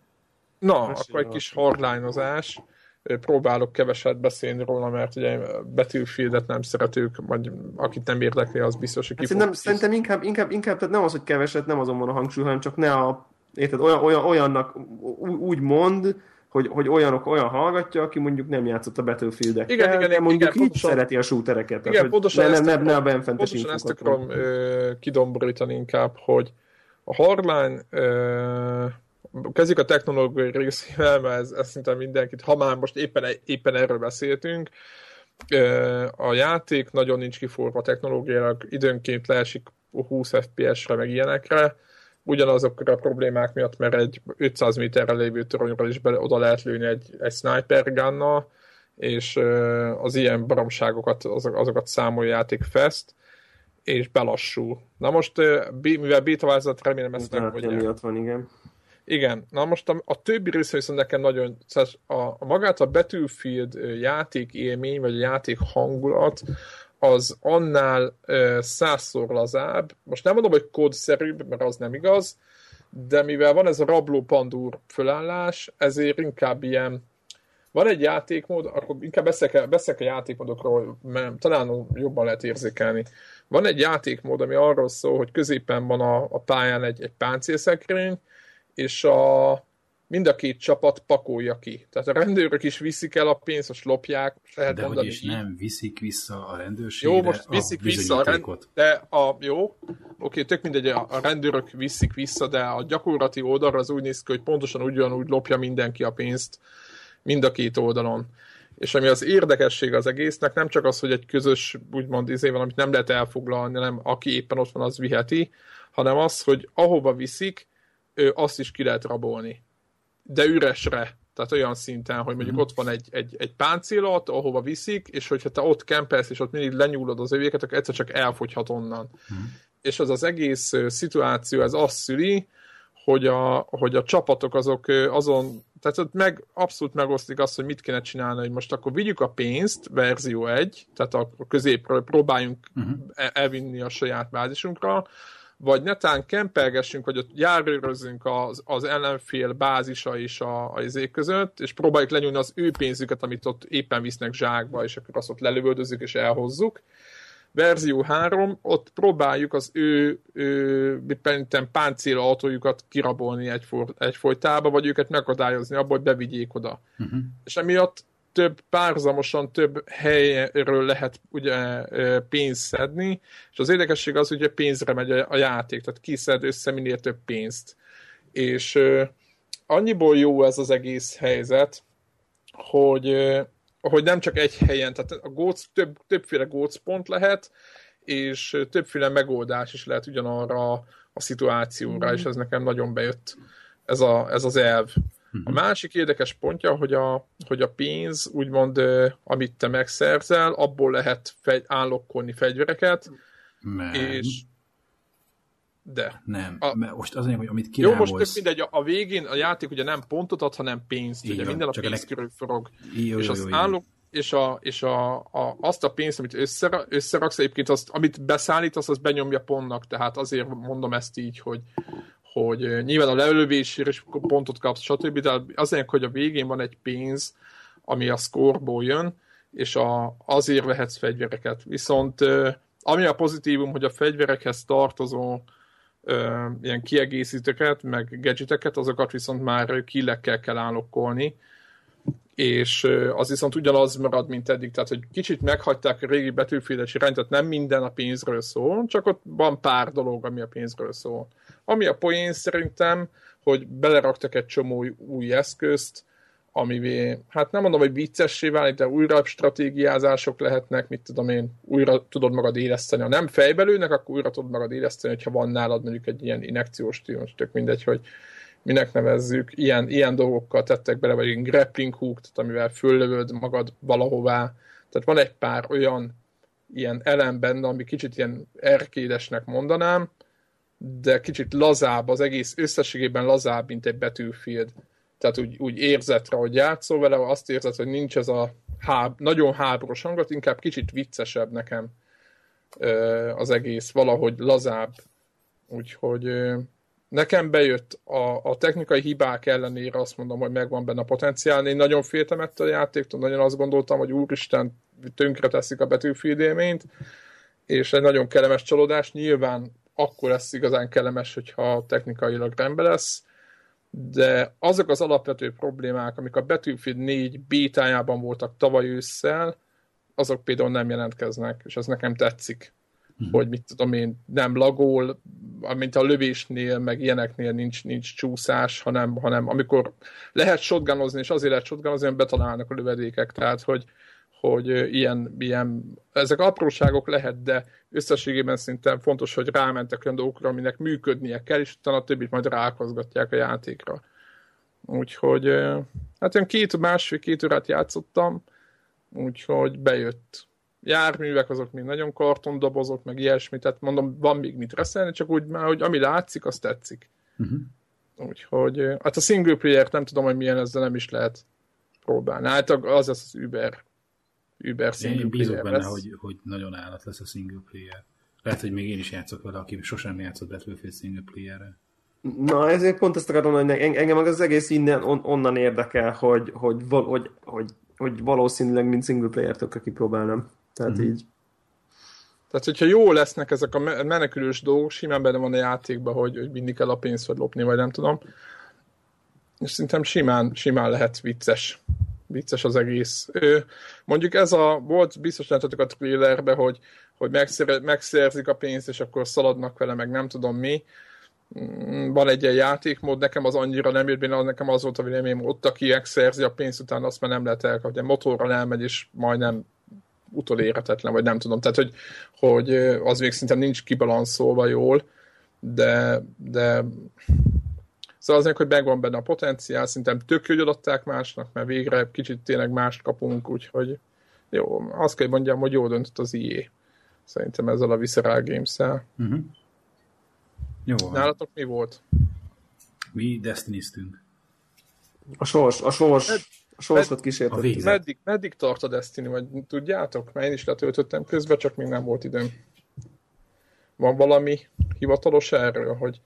Na, Mesélj akkor egy kis hardlineozás. Próbálok keveset beszélni róla, mert ugye Battlefieldet nem szeretők, vagy akit nem érdekli, az biztos, hogy hát szerintem, szerintem inkább, inkább, inkább, tehát nem az, hogy keveset, nem azon van a hangsúly, hanem csak ne a, érted, olyan, olyan, olyannak úgy mond, hogy, hogy olyanok olyan hallgatja, aki mondjuk nem játszott a Battlefield-ekkel, igen, igen, de mondjuk igen, így pontosan, szereti a shootereket. Igen, tehát, pontosan ne, ezt ne, ne, a Pontosan ezt akarom kidomborítani inkább, hogy a hardline ö, kezdjük a technológiai részével, mert ez, ez szinte mindenkit, ha már most éppen, éppen erről beszéltünk, a játék nagyon nincs kiforva technológiailag, időnként leesik 20 FPS-re, meg ilyenekre, ugyanazokra a problémák miatt, mert egy 500 méterre lévő toronyra is be, oda lehet lőni egy, egy sniper gunnal, és az ilyen baromságokat, azokat számolja játék fest, és belassul. Na most, mivel beta változat, remélem ezt megmondják. van, igen. Igen, na most a, a többi része viszont nekem nagyon, szóval a, a magát a Battlefield játék élmény, vagy a játék hangulat, az annál százszor lazább. Most nem mondom, hogy kódszerűbb, mert az nem igaz, de mivel van ez a rabló pandúr fölállás, ezért inkább ilyen van egy játékmód, akkor inkább beszélek, beszélek a játékmódokról, mert talán jobban lehet érzékelni. Van egy játékmód, ami arról szól, hogy középen van a, a pályán egy, egy páncélszekrény, és a mind a két csapat pakolja ki. Tehát a rendőrök is viszik el a pénzt, most lopják. Lehet de hogy is nem viszik vissza a rendőrségre Jó, most viszik a vissza a rend... de a, jó, oké, tök mindegy, a rendőrök viszik vissza, de a gyakorlati oldalra az úgy néz ki, hogy pontosan ugyanúgy lopja mindenki a pénzt mind a két oldalon. És ami az érdekesség az egésznek, nem csak az, hogy egy közös, úgymond izé van, amit nem lehet elfoglalni, hanem aki éppen ott van, az viheti, hanem az, hogy ahova viszik, azt is ki lehet rabolni de üresre. Tehát olyan szinten, hogy mondjuk mm. ott van egy, egy, egy páncélat, ahova viszik, és hogyha te ott kempelsz, és ott mindig lenyúlod az övéket, akkor egyszer csak elfogyhat onnan. Mm. És az az egész szituáció, ez azt szüli, hogy a, hogy a csapatok azok azon, tehát ott meg, abszolút megosztik azt, hogy mit kéne csinálni, hogy most akkor vigyük a pénzt, verzió 1, tehát a középről próbáljunk uh-huh. elvinni a saját bázisunkra, vagy netán kempelgessünk, vagy ott járőrözünk az, az ellenfél bázisa és a, a izék között, és próbáljuk lenyúlni az ő pénzüket, amit ott éppen visznek zsákba, és akkor azt ott lelövöldözzük és elhozzuk. Verzió 3, ott próbáljuk az ő, ő páncél autójukat kirabolni egy, for, egy folytába, vagy őket megakadályozni abból, hogy bevigyék oda. Uh-huh. És emiatt több párzamosan több helyről lehet ugye pénzt szedni, és az érdekesség az, hogy pénzre megy a játék, tehát kiszed össze minél több pénzt. És annyiból jó ez az egész helyzet, hogy, hogy nem csak egy helyen, tehát a góc, több, többféle gócpont lehet, és többféle megoldás is lehet ugyanarra a szituációra, mm. és ez nekem nagyon bejött ez, a, ez az elv. Uh-huh. A másik érdekes pontja, hogy a, hogy a pénz, úgymond, amit te megszerzel, abból lehet fegy, állokkolni fegyvereket, Nem. és de. Nem, a, mert most az hogy amit kirábolsz... Jó, most mindegy, a, a végén a játék ugye nem pontot ad, hanem pénzt, Igen, ugye minden a pénz körül forog. Jó, és jó, az jó, állok, és, a, és a, a, azt a pénzt, amit összera, összeraksz, egyébként azt, amit beszállítasz, az benyomja pontnak, tehát azért mondom ezt így, hogy, hogy nyilván a leölövésére is pontot kapsz, stb. De azért, hogy a végén van egy pénz, ami a scoreból jön, és a, azért vehetsz fegyvereket. Viszont ami a pozitívum, hogy a fegyverekhez tartozó ö, ilyen kiegészítőket, meg gadgeteket, azokat viszont már killekkel kell állokkolni, és az viszont ugyanaz marad, mint eddig, tehát hogy kicsit meghagyták a régi betűféles irányt, tehát nem minden a pénzről szól, csak ott van pár dolog, ami a pénzről szól. Ami a poén szerintem, hogy beleraktak egy csomó új eszközt, amivé, hát nem mondom, hogy viccessé válik, de újra stratégiázások lehetnek, mit tudom én, újra tudod magad éleszteni. Ha nem fejbelőnek, akkor újra tudod magad éleszteni, hogyha van nálad mondjuk egy ilyen inekciós most tök mindegy, hogy minek nevezzük, ilyen, ilyen dolgokkal tettek bele, vagy egy grappling hook, tehát amivel föllövöd magad valahová. Tehát van egy pár olyan ilyen elem benne, ami kicsit ilyen erkédesnek mondanám, de kicsit lazább, az egész összességében lazább, mint egy Battlefield. Tehát úgy, úgy érzetre, hogy játszol vele, azt érzed, hogy nincs ez a háb, nagyon háborús hangot, inkább kicsit viccesebb nekem az egész, valahogy lazább. Úgyhogy nekem bejött a, a technikai hibák ellenére azt mondom, hogy megvan benne a potenciál. Én nagyon féltem ettől a játéktól, nagyon azt gondoltam, hogy úristen, tönkre teszik a Battlefield és egy nagyon kellemes csalódás. Nyilván akkor lesz igazán kellemes, hogyha technikailag rendben lesz, de azok az alapvető problémák, amik a Battlefield 4 bétájában voltak tavaly ősszel, azok például nem jelentkeznek, és ez nekem tetszik. Uh-huh. Hogy mit tudom én, nem lagol, mint a lövésnél, meg ilyeneknél nincs, nincs csúszás, hanem, hanem amikor lehet shotgunozni, és azért lehet shotgunozni, hogy betalálnak a lövedékek, tehát hogy, hogy ilyen, ilyen, ezek apróságok lehet, de összességében szinte fontos, hogy rámentek olyan dolgokra, aminek működnie kell, és utána a többit majd rákozgatják a játékra. Úgyhogy, hát olyan két, másfél-két órát játszottam, úgyhogy bejött. Járművek azok még nagyon kartondobozok, meg ilyesmi, tehát mondom, van még mit reszelni, csak úgy már, hogy ami látszik, az tetszik. Uh-huh. Úgyhogy, hát a single player nem tudom, hogy milyen ezzel nem is lehet próbálni. Hát az az az Uber Uber single Én bízok benne, lesz. hogy, hogy nagyon állat lesz a single player. Lehet, hogy még én is játszok vele, aki sosem játszott Battlefield single player-re. Na, ezért pont ezt akarom hogy engem az egész innen on, onnan érdekel, hogy, hogy, hogy, hogy, hogy valószínűleg mint single player tökre kipróbálnám. Tehát mm-hmm. így. Tehát, hogyha jó lesznek ezek a menekülős dolgok, simán benne van a játékban, hogy, hogy mindig kell a pénzt vagy lopni, vagy nem tudom. és szerintem simán, simán lehet vicces. Vicces az egész. Ő, mondjuk ez a, volt, biztos láthatok a trailerbe, hogy, hogy megszer, megszerzik a pénzt, és akkor szaladnak vele, meg nem tudom mi. Mm, van egy ilyen játékmód, nekem az annyira nem jött az nekem az volt a véleményem, ott aki megszerzi a pénzt, utána azt már nem lehet elkapni. A motorral elmegy, és majdnem utolérhetetlen, vagy nem tudom. Tehát, hogy, hogy az még szinte nincs kibalanszolva jól, de, de Szóval azért, hogy megvan benne a potenciál, szerintem tök jó, hogy adották másnak, mert végre kicsit tényleg mást kapunk, úgyhogy jó, azt kell mondjam, hogy jó döntött az IE. Szerintem ezzel a Visceral Games-szel. Uh-huh. Jó. Nálatok mi volt? Mi Destiny-ztünk. A sors, a sors, a sorsot kísértett. Meddig, meddig tart a Destiny, vagy tudjátok? Mert én is letöltöttem közben, csak még nem volt időm. Van valami hivatalos erről, hogy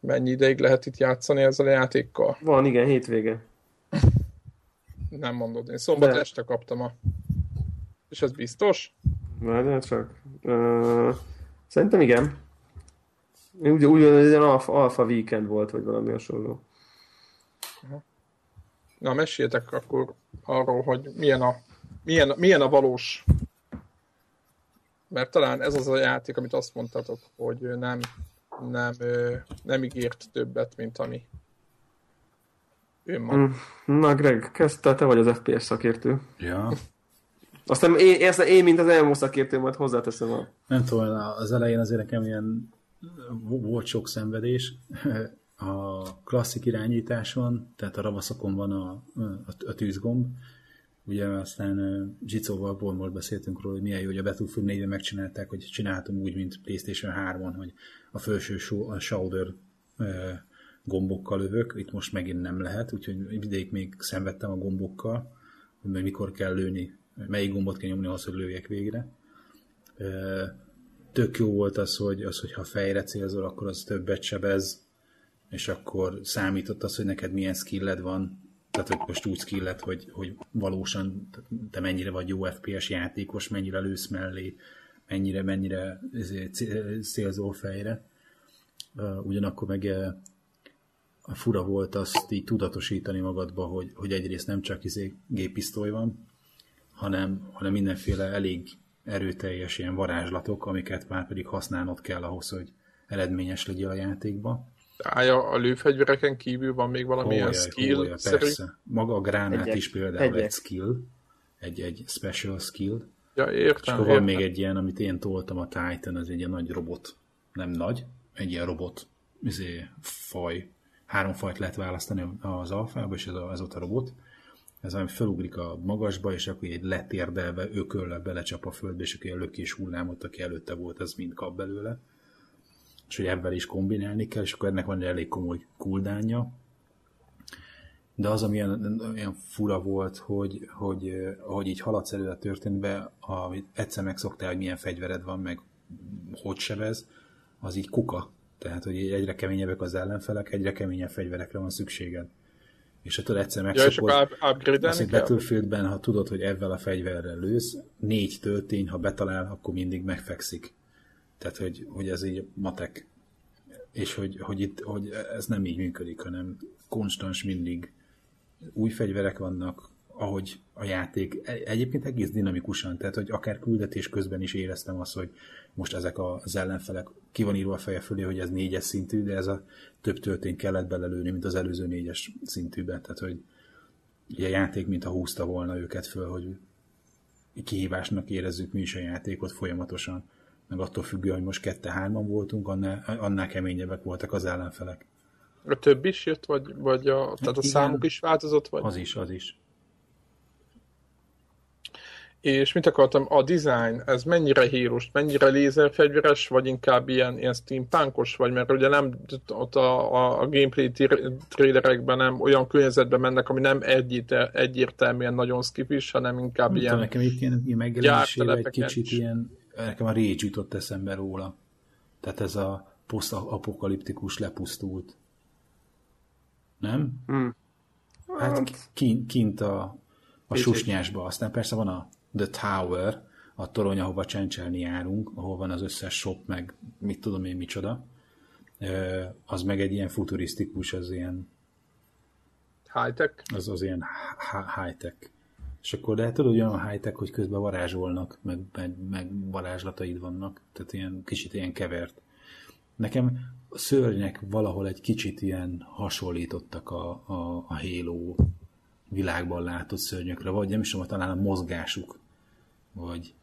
mennyi ideig lehet itt játszani ezzel a játékkal? Van, igen, hétvége. Nem mondod, én szombat De. este kaptam a... És ez biztos? Várjál csak. Uh, szerintem igen. Úgy, úgy hogy egy alfa, alfa weekend volt, vagy valami hasonló. Na, meséltek akkor arról, hogy milyen a, milyen, milyen a valós mert talán ez az a játék, amit azt mondtatok, hogy nem nem, nem ígért többet, mint ami ő ma. Mm. Na Greg, kezdte, te vagy az FPS szakértő. Ja. Aztán én, én, én mint az elmúlt szakértő, majd hozzáteszem a... Nem tudom, az elején azért nekem ilyen volt sok szenvedés. A klasszik irányításon, tehát a ravaszokon van a, a, a tűzgomb, Ugye aztán Zsicóval most beszéltünk róla, hogy milyen jó, hogy a Battlefield 4 megcsinálták, hogy csináltam úgy, mint PlayStation 3-on, hogy a felső a shoulder gombokkal lövök, itt most megint nem lehet, úgyhogy ideig még szenvedtem a gombokkal, hogy mikor kell lőni, melyik gombot kell nyomni ahhoz, hogy lőjek végre. Tök jó volt az, hogy, az, hogy ha fejre célzol, akkor az többet sebez, és akkor számított az, hogy neked milyen skilled van, tehát hogy most úgy skillet, hogy, hogy valósan te mennyire vagy jó FPS játékos, mennyire lősz mellé, mennyire, mennyire szélzol fejre. Ugyanakkor meg a fura volt azt így tudatosítani magadba, hogy, hogy egyrészt nem csak izé géppisztoly van, hanem, hanem mindenféle elég erőteljes ilyen varázslatok, amiket már pedig használnod kell ahhoz, hogy eredményes legyél a játékba. Állja, a lőfegyvereken kívül van még valamilyen olyan skill? Olyan, persze. Maga a gránát egy, is például egy, egy skill, egy, egy special skill. Ja, értem, És akkor van még egy ilyen, amit én toltam a Titan, az egy ilyen nagy robot. Nem nagy, egy ilyen robot izé, faj. Három fajt lehet választani az alfába, és ez, a, ez ott a robot. Ez ami felugrik a magasba, és akkor egy letérdelve, ökölle belecsap a földbe, és akkor a lökés hullámot, aki előtte volt, az mind kap belőle és hogy ebben is kombinálni kell, és akkor ennek van egy elég komoly kuldánya. De az, ami olyan, olyan fura volt, hogy, hogy, hogy így haladsz elő a történetbe, amit egyszer megszoktál, hogy milyen fegyvered van, meg hogy sebez, az így kuka. Tehát, hogy egyre keményebbek az ellenfelek, egyre keményebb fegyverekre van szükséged. És tudod egyszer megszokod, ja, azt Battlefieldben, ha tudod, hogy ezzel a fegyverrel lősz, négy töltény, ha betalál, akkor mindig megfekszik. Tehát, hogy, hogy ez így matek. És hogy, hogy itt hogy ez nem így működik, hanem konstans mindig új fegyverek vannak, ahogy a játék. Egyébként egész dinamikusan, tehát hogy akár küldetés közben is éreztem azt, hogy most ezek az ellenfelek, ki van írva a feje fölé, hogy ez négyes szintű, de ez a több töltény kellett belelőni, mint az előző négyes szintűben, tehát hogy a játék mintha húzta volna őket föl, hogy kihívásnak érezzük mi is a játékot folyamatosan meg attól függően, hogy most kette-hárman voltunk, annál, annál keményebbek voltak az ellenfelek. A több is jött, vagy, vagy a, tehát a Igen, számuk is változott? Vagy? Az is, az is. És mit akartam, a design, ez mennyire hírus, mennyire lézerfegyveres, vagy inkább ilyen, ilyen steampunkos, vagy mert ugye nem ott a, a, a gameplay trailerekben nem olyan környezetben mennek, ami nem egyértelműen nagyon skifis, hanem inkább nem ilyen nekem itt ilyen, ilyen megjelenésével egy kicsit ilyen nekem a Rage jutott eszembe róla. Tehát ez a posztapokaliptikus lepusztult. Nem? Hmm. Hát kint, kint a, a susnyásba. Aztán persze van a The Tower, a torony, ahova csencselni járunk, ahol van az összes shop, meg mit tudom én micsoda. Az meg egy ilyen futurisztikus, az ilyen High-tech? Az az ilyen high-tech. És akkor lehet tudod, olyan high-tech, hogy közben varázsolnak, meg, meg, meg varázslataid vannak, tehát ilyen kicsit ilyen kevert. Nekem a szörnyek valahol egy kicsit ilyen hasonlítottak a, a, a Halo világban látott szörnyökre, vagy nem is tudom, talán a mozgásuk, vagy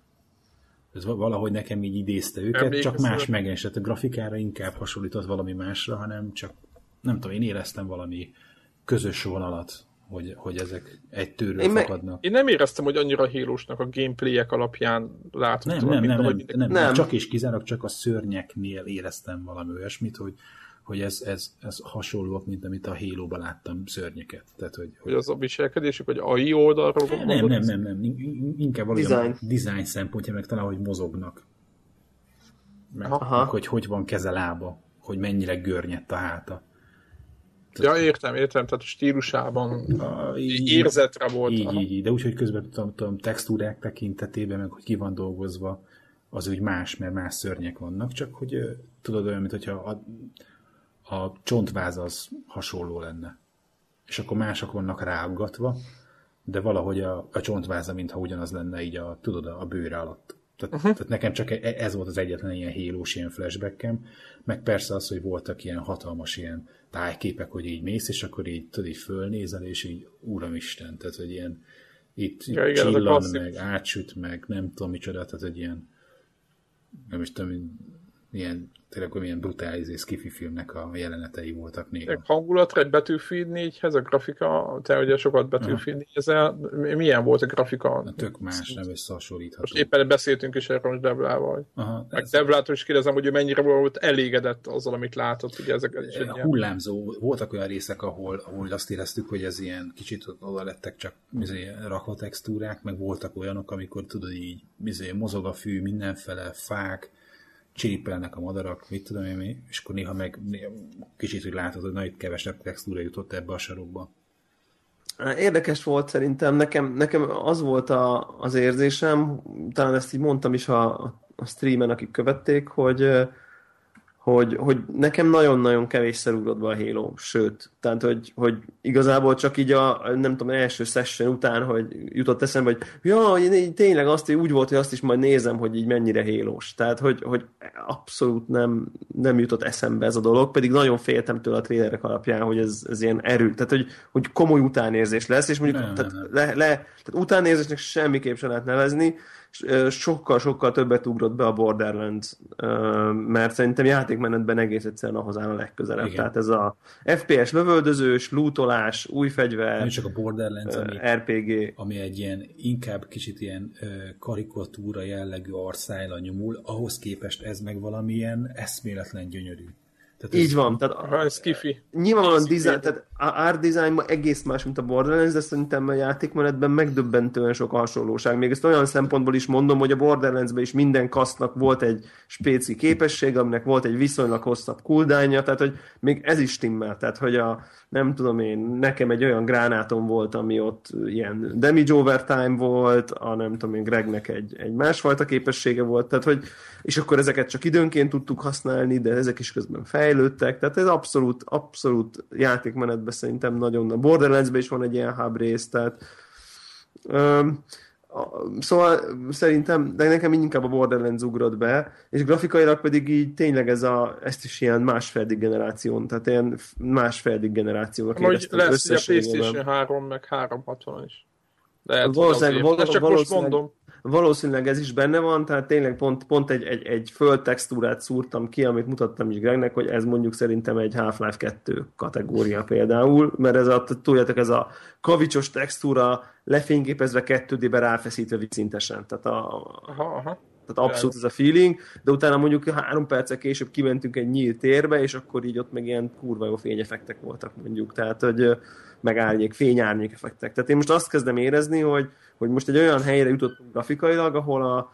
ez valahogy nekem így idézte őket, Emlékezem. csak más megesett. A grafikára inkább hasonlított valami másra, hanem csak, nem tudom, én éreztem valami közös vonalat, hogy, hogy ezek egy tőről én fakadnak. Én nem éreztem, hogy annyira hílósnak a gameplayek alapján látom. Nem, nem, nem, nem, nem, nem, csak és kizárólag csak a szörnyeknél éreztem valami olyasmit, hogy, hogy ez, ez, ez hasonlóak, mint amit a halo láttam szörnyeket. Tehát, hogy, hogy... az a viselkedésük, vagy AI oldalról nem, nem, nem, nem, nem, inkább valami design. design szempontja, meg talán, hogy mozognak. Meg, meg, hogy hogy van keze lába, hogy mennyire görnyett a háta. Ja, értem, értem, tehát a stílusában a, így, érzetre volt. Így, így, így, de úgy, hogy közben tudom, tudom, textúrák tekintetében, meg hogy ki van dolgozva, az úgy más, mert más szörnyek vannak, csak hogy tudod olyan, mint hogyha a, a csontváz az hasonló lenne. És akkor mások vannak ráaggatva, de valahogy a, a csontváza, mintha ugyanaz lenne így a, tudod, a bőre alatt. Tehát, uh-huh. tehát nekem csak e, ez volt az egyetlen ilyen hélós ilyen flashbackem, meg persze az, hogy voltak ilyen hatalmas ilyen tájképek, hogy így mész, és akkor így tudod, így fölnézel, és így Úramisten, tehát hogy ilyen itt ja, igen, csillan, meg átsüt, meg nem tudom micsoda, tehát egy ilyen nem is tudom, ilyen tényleg milyen brutális és skifi filmnek a jelenetei voltak néha. Egy hangulatra egy Battlefield 4-hez a grafika, te ugye sokat Battlefield 4 milyen volt a grafika? Na, tök más, nem összehasonlítható. Most éppen beszéltünk is erről most Devlával. Aha, Meg ez... Is kérdezem, hogy ő mennyire volt elégedett azzal, amit látott. Ugye ezek is egy hullámzó. Voltak olyan részek, ahol, ahol azt éreztük, hogy ez ilyen kicsit oda lettek csak izé, rakva textúrák, meg voltak olyanok, amikor tudod így izé, mozog a fű mindenfele, fák, csiripelnek a madarak, mit tudom én és akkor néha meg kicsit úgy látod, hogy na itt kevesebb textúra jutott ebbe a sarokba. Érdekes volt szerintem, nekem, nekem az volt a, az érzésem, talán ezt így mondtam is a, a streamen, akik követték, hogy hogy, hogy nekem nagyon-nagyon kevésszer ugrott be a Halo, sőt, tehát, hogy, hogy igazából csak így a, nem tudom, első session után, hogy jutott eszembe, hogy ja, én tényleg azt, úgy volt, hogy azt is majd nézem, hogy így mennyire hélós. Tehát, hogy, hogy abszolút nem, nem jutott eszembe ez a dolog, pedig nagyon féltem tőle a trélerek alapján, hogy ez, ez ilyen erő, tehát, hogy, hogy komoly utánérzés lesz, és mondjuk, nem, tehát, nem. Le, le, tehát utánérzésnek semmiképp sem lehet nevezni, sokkal-sokkal többet ugrott be a Borderlands, mert szerintem játékmenetben egész egyszerűen ahhoz áll a legközelebb. Igen. Tehát ez a FPS lövöldözős, lootolás, új fegyver, Nem csak a Borderlands, ami, RPG. Ami egy ilyen, inkább kicsit ilyen karikatúra jellegű arszájla nyomul, ahhoz képest ez meg valamilyen eszméletlen gyönyörű. Tehát Így van. Tehát a, skifi. Nyilvánvalóan design, tehát a art design ma egész más, mint a Borderlands, de szerintem a játékmenetben megdöbbentően sok hasonlóság. Még ezt olyan szempontból is mondom, hogy a Borderlandsben is minden kasznak volt egy spéci képesség, aminek volt egy viszonylag hosszabb cooldownja, tehát hogy még ez is stimmel. Tehát, hogy a, nem tudom én, nekem egy olyan gránátom volt, ami ott ilyen damage overtime volt, a nem tudom én, Gregnek egy, egy másfajta képessége volt, tehát hogy, és akkor ezeket csak időnként tudtuk használni, de ezek is közben fejlődtek, tehát ez abszolút, abszolút játékmenetben szerintem nagyon, a Borderlands-ben is van egy ilyen hub rész, tehát um, Szóval szerintem, de nekem inkább a Borderlands ugrott be, és grafikailag pedig így tényleg ez a, ezt is ilyen másfeldig generáción, tehát ilyen másfeldig generációnak Hogy lesz ugye a PlayStation 3, meg 360 is. Lehet, valószínűleg, valószínűleg, csak most mondom valószínűleg ez is benne van, tehát tényleg pont, pont egy, egy, egy földtextúrát szúrtam ki, amit mutattam is Gregnek, hogy ez mondjuk szerintem egy Half-Life 2 kategória például, mert ez a, tudjátok, ez a kavicsos textúra lefényképezve 2D-be ráfeszítve vicintesen. Tehát, a, aha, aha. Tehát abszolút ez a feeling, de utána mondjuk három perccel később kimentünk egy nyílt térbe, és akkor így ott meg ilyen kurva jó fényefektek voltak mondjuk, tehát hogy meg árnyék, fényárnyék effektek. Tehát én most azt kezdem érezni, hogy, hogy most egy olyan helyre jutottunk grafikailag, ahol, a,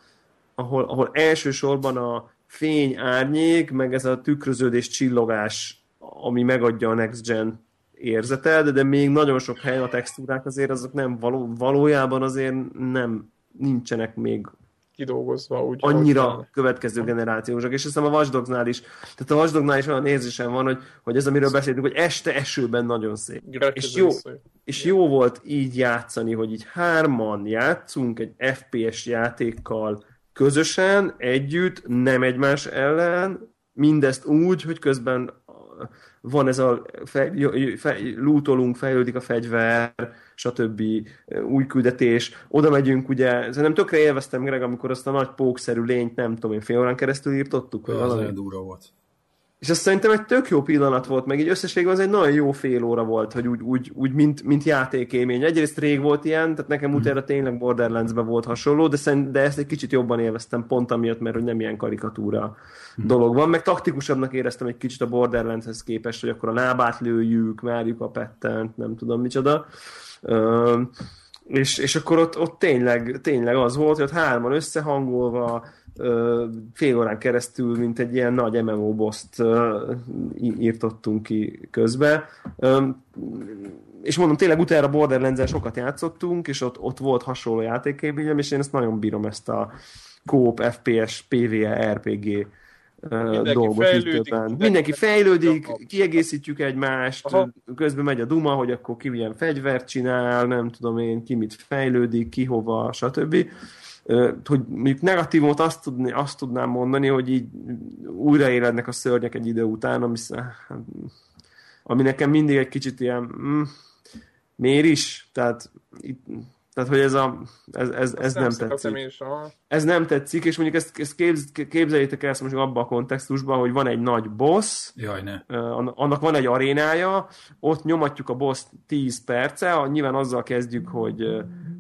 ahol, ahol elsősorban a fény, árnyék, meg ez a tükröződés, csillogás, ami megadja a next gen érzeted, de még nagyon sok helyen a textúrák azért azok nem való, valójában azért nem nincsenek még kidolgozva. Úgy, annyira következő generációsak, és hiszem a Watchdogsnál is, tehát a Watchdognál is olyan érzésem van, hogy, hogy ez, amiről beszéltünk, hogy este esőben nagyon szép. És jó, és jó volt így játszani, hogy így hárman játszunk egy FPS játékkal közösen, együtt, nem egymás ellen, mindezt úgy, hogy közben van ez a fej, fej, lootolunk, fejlődik a fegyver, stb. új küldetés. Oda megyünk, ugye, szerintem tökre élveztem, Greg, amikor azt a nagy pókszerű lényt, nem tudom én, fél órán keresztül írtottuk. Vagy az olyan durva volt. És azt szerintem egy tök jó pillanat volt, meg így összességben az egy nagyon jó fél óra volt, hogy úgy, úgy, úgy mint, mint játékélmény. Egyrészt rég volt ilyen, tehát nekem mm. utána tényleg borderlands volt hasonló, de, szerint, de ezt egy kicsit jobban élveztem pont amiatt, mert hogy nem ilyen karikatúra mm. dolog van. Meg taktikusabbnak éreztem egy kicsit a Borderlandshez képest, hogy akkor a lábát lőjük, várjuk a pettent, nem tudom micsoda. Uh, és, és akkor ott, ott tényleg, tényleg az volt, hogy ott hárman összehangolva, fél órán keresztül, mint egy ilyen nagy MMO boszt írtottunk ki közbe. És mondom, tényleg utána borderlands sokat játszottunk, és ott, ott volt hasonló játékélményem, és én ezt nagyon bírom ezt a Coop, FPS, PvE, RPG mindenki dolgot fejlődik, mindenki, mindenki fejlődik, kiegészítjük egymást, Aha. közben megy a duma, hogy akkor ki milyen fegyvert csinál, nem tudom én, ki mit fejlődik, ki hova, stb hogy mondjuk negatívumot azt, tudni, azt tudnám mondani, hogy így újraélednek a szörnyek egy idő után, ami, ami nekem mindig egy kicsit ilyen mm, miért is? Tehát itt tehát, hogy ez, a, ez, ez, ez nem, nem tetszik. Is, ez nem tetszik, és mondjuk ezt, ezt képz, képzeljétek el ezt most abban a kontextusban, hogy van egy nagy boss, Jaj, ne. annak van egy arénája, ott nyomatjuk a boss 10 perce, nyilván azzal kezdjük, hogy,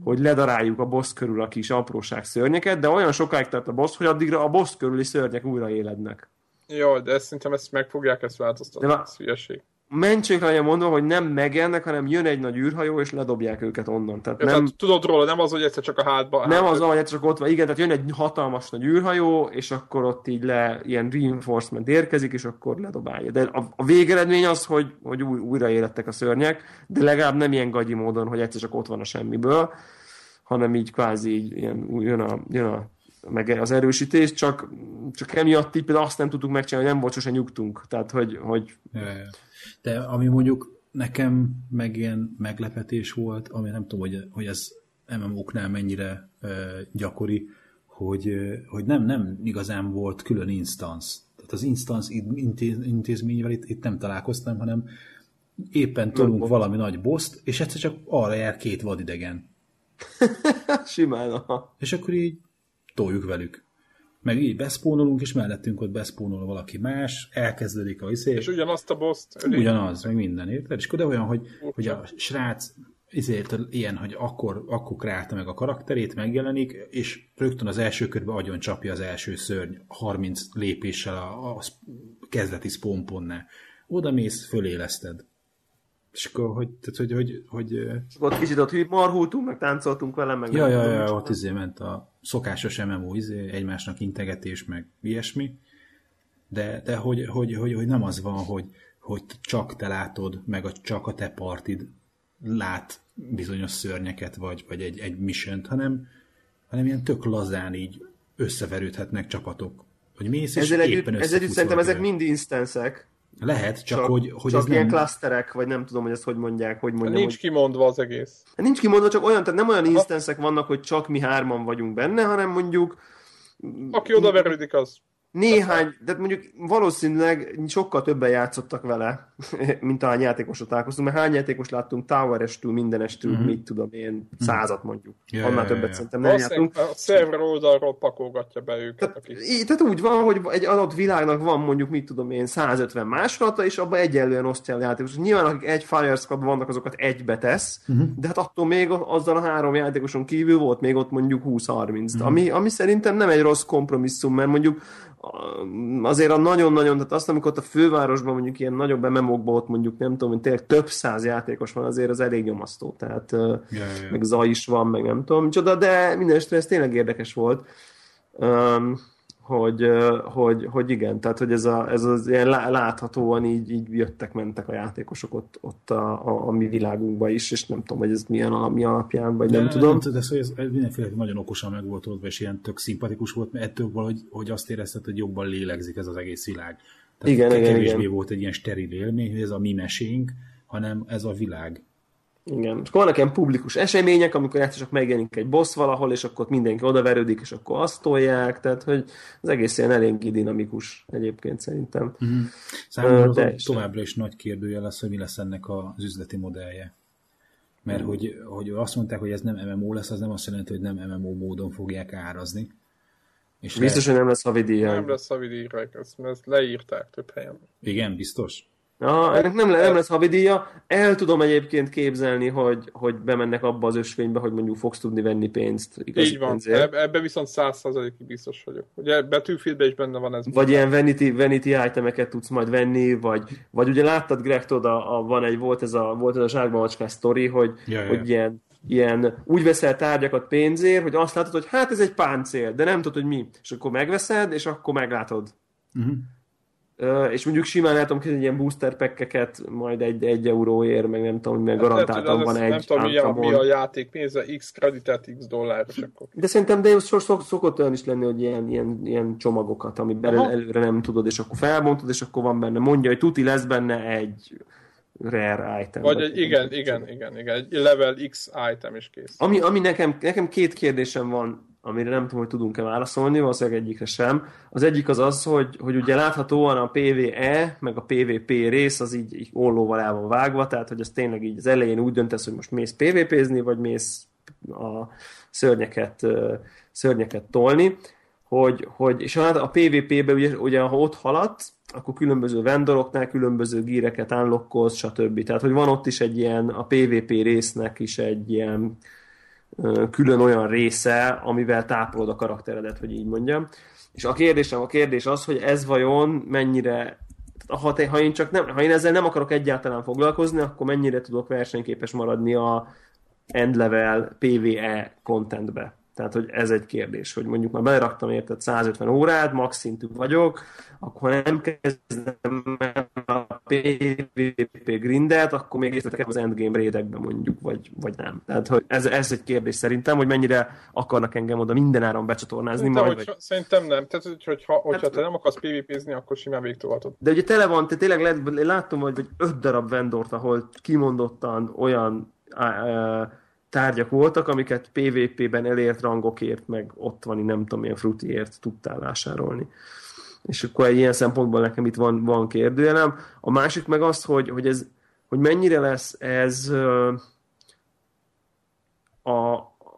hogy ledaráljuk a boss körül a kis apróság szörnyeket, de olyan sokáig tart a boss, hogy addigra a boss körüli szörnyek újra élednek. Jó, de ezt szerintem ezt meg fogják ezt változtatni, de ez hülyeség mentsék legyen mondva, hogy nem megennek, hanem jön egy nagy űrhajó, és ledobják őket onnan. Tehát ja, nem, tehát tudod róla, nem az, hogy egyszer csak a hátba. Nem az, hogy egyszer csak ott van, igen, tehát jön egy hatalmas nagy űrhajó, és akkor ott így le, ilyen reinforcement érkezik, és akkor ledobálja. De a, a végeredmény az, hogy, hogy új, újra élettek a szörnyek, de legalább nem ilyen gagyi módon, hogy egyszer csak ott van a semmiből, hanem így kvázi így ilyen, jön a, jön a meg az erősítés, csak, csak emiatt így például azt nem tudtuk megcsinálni, hogy nem volt sosem nyugtunk. Tehát, hogy, hogy. De ami mondjuk nekem meg ilyen meglepetés volt, ami nem tudom, hogy, hogy ez MMO-knál mennyire uh, gyakori, hogy, uh, hogy nem, nem igazán volt külön instance. Tehát az instance intéz, intézményvel itt, itt nem találkoztam, hanem éppen tolunk valami nagy boszt, és egyszer csak arra jár két vadidegen. Simán, aha. És akkor így toljuk velük meg így beszpónolunk, és mellettünk ott beszpónol valaki más, elkezdődik a izé. És ugyanazt a boszt? Ugyanaz, meg minden, érted? És de olyan, hogy, hogy a srác ezért ilyen, hogy akkor, akkor kreálta meg a karakterét, megjelenik, és rögtön az első körben agyon csapja az első szörny 30 lépéssel a, a kezdeti spawnponnál. Oda mész, föléleszted. És akkor, hogy, tehát, hogy, hogy, hogy, hogy ott kicsit ott marhultunk, meg táncoltunk vele, meg ja, ja, ja, ott izé ment a szokásos MMO, izé, egymásnak integetés, meg ilyesmi, de, de hogy, hogy, hogy, hogy, nem az van, hogy, hogy csak te látod, meg a, csak a te partid lát bizonyos szörnyeket, vagy, vagy egy, egy mission hanem, hanem ilyen tök lazán így összeverődhetnek csapatok. Hogy mész, és ezzel együtt, ezzel együtt szerintem ezek mind instanszek, lehet, csak, csak hogy, hogy csak ez ilyen nem... klaszterek, vagy nem tudom, hogy ezt hogy mondják. Hogy mondjam, Nincs hogy... kimondva az egész. Nincs kimondva, csak olyan, tehát nem olyan instanszek vannak, hogy csak mi hárman vagyunk benne, hanem mondjuk... Aki odaverődik, az néhány, de mondjuk valószínűleg sokkal többen játszottak vele, mint a játékosot találkoztunk, mert hány játékos láttunk Tower-estől, mindenestől, uh-huh. mit tudom én, mhm. százat mondjuk. Yeah, Annál többet yeah. szerintem nem játszunk. A szerver oldalról pakolgatja be őket. Tehát, aki... tehát úgy van, hogy egy adott világnak van mondjuk, mit tudom én, 150 másolata, és abban egyenlően osztja a játékos. Nyilván, akik egy Firescap vannak, azokat egybe tesz, uh-huh. de hát attól még azzal a három játékoson kívül volt még ott mondjuk 20-30, uh-huh. ami, ami szerintem nem egy rossz kompromisszum, mert mondjuk azért a nagyon-nagyon, tehát azt, amikor ott a fővárosban mondjuk ilyen nagyobb MMO-kban ott mondjuk nem tudom, tényleg több száz játékos van, azért az elég nyomasztó, tehát yeah, yeah. meg zaj is van, meg nem tudom micsoda, de minden esetre ez tényleg érdekes volt. Um, hogy, hogy, hogy igen, tehát hogy ez, a, ez az ilyen láthatóan így, így jöttek, mentek a játékosok ott, ott a, a, a mi világunkba is, és nem tudom, hogy ez milyen a, mi alapján, vagy de, nem tudom. De, de szóval ez, ez mindenféle nagyon okosan meg volt oldva, és ilyen tök szimpatikus volt, mert ettől valahogy hogy azt érezted, hogy jobban lélegzik ez az egész világ. Tehát igen, igen, kevésbé igen. volt egy ilyen steril élmény, hogy ez a mi mesénk, hanem ez a világ. Igen. És akkor vannak ilyen publikus események, amikor játékosok megjelenik egy boss valahol, és akkor mindenki odaverődik, és akkor azt tolják, tehát hogy az egész ilyen eléggé dinamikus egyébként szerintem. Uh-huh. Számomra uh, továbbra is nagy kérdője lesz, hogy mi lesz ennek az üzleti modellje. Mert uh-huh. hogy, hogy azt mondták, hogy ez nem MMO lesz, az nem azt jelenti, hogy nem MMO módon fogják árazni. És biztos, le... hogy nem lesz havidíj. Nem lesz havidíj, ezt, ezt leírták több helyen. Igen, biztos? Ja, ennek nem, nem lesz havidíja. El tudom egyébként képzelni, hogy, hogy bemennek abba az ösvénybe, hogy mondjuk fogsz tudni venni pénzt. Így van, Eb- ebbe viszont száz százalékig biztos vagyok. Ugye Betűfieldben is benne van ez. Vagy ilyen vanity, vanity itemeket tudsz majd venni, vagy, vagy ugye láttad Greg, tudod, a, a, van egy, volt ez a, volt ez a zsákban macskás sztori, hogy, ja, hogy ja. ilyen ilyen, úgy veszel tárgyakat pénzért, hogy azt látod, hogy hát ez egy páncél, de nem tudod, hogy mi. És akkor megveszed, és akkor meglátod. Uh-huh és mondjuk simán tudom hogy ilyen booster packeket majd egy, egy euróért, meg nem tudom, meg hát garantáltan van egy. Nem tudom, mi a, mi a játék pénze, x kreditet, x dolláros akkor. De szerintem de szok, szok, szokott olyan is lenni, hogy ilyen, ilyen, ilyen csomagokat, amit belőle előre nem tudod, és akkor felbontod, és akkor van benne. Mondja, hogy tuti lesz benne egy rare item. Vagy egy, igen, igen, igen, igen, egy level X item is kész. Ami, ami nekem, nekem két kérdésem van amire nem tudom, hogy tudunk-e válaszolni, valószínűleg egyikre sem. Az egyik az az, hogy, hogy ugye láthatóan a PvE, meg a PvP rész az így, így ollóval el van vágva, tehát hogy ez tényleg így az elején úgy döntesz, hogy most mész PvP-zni, vagy mész a szörnyeket, szörnyeket tolni, hogy, hogy és hát a PvP-be ugye, ugye ha ott haladsz, akkor különböző vendoroknál különböző gíreket unlockolsz, stb. Tehát, hogy van ott is egy ilyen, a PvP résznek is egy ilyen külön olyan része, amivel táplod a karakteredet, hogy így mondjam. És a kérdésem, a kérdés az, hogy ez vajon mennyire ha, te, ha, én csak nem, ha én ezzel nem akarok egyáltalán foglalkozni, akkor mennyire tudok versenyképes maradni a end level PvE contentbe. Tehát, hogy ez egy kérdés, hogy mondjuk már beleraktam érted 150 órát, max szintű vagyok, akkor nem kezdem a PvP grindet, akkor még részletek az endgame rédekben mondjuk, vagy, vagy nem. Tehát, hogy ez, ez egy kérdés szerintem, hogy mennyire akarnak engem oda mindenáron becsatornázni. Szerintem, majd, hogy, vagy... szerintem nem. Tehát, hogy, hogyha, hogyha hát, te nem akarsz PvP-zni, akkor simán végtolatod. De ugye tele van, te tényleg lehet, láttam, hogy, hogy öt darab vendort, ahol kimondottan olyan uh, tárgyak voltak, amiket PvP-ben elért rangokért, meg ott van, nem tudom, milyen frutiért tudtál vásárolni. És akkor egy ilyen szempontból nekem itt van, van kérdőjelem. A másik meg az, hogy, hogy, ez, hogy mennyire lesz ez a,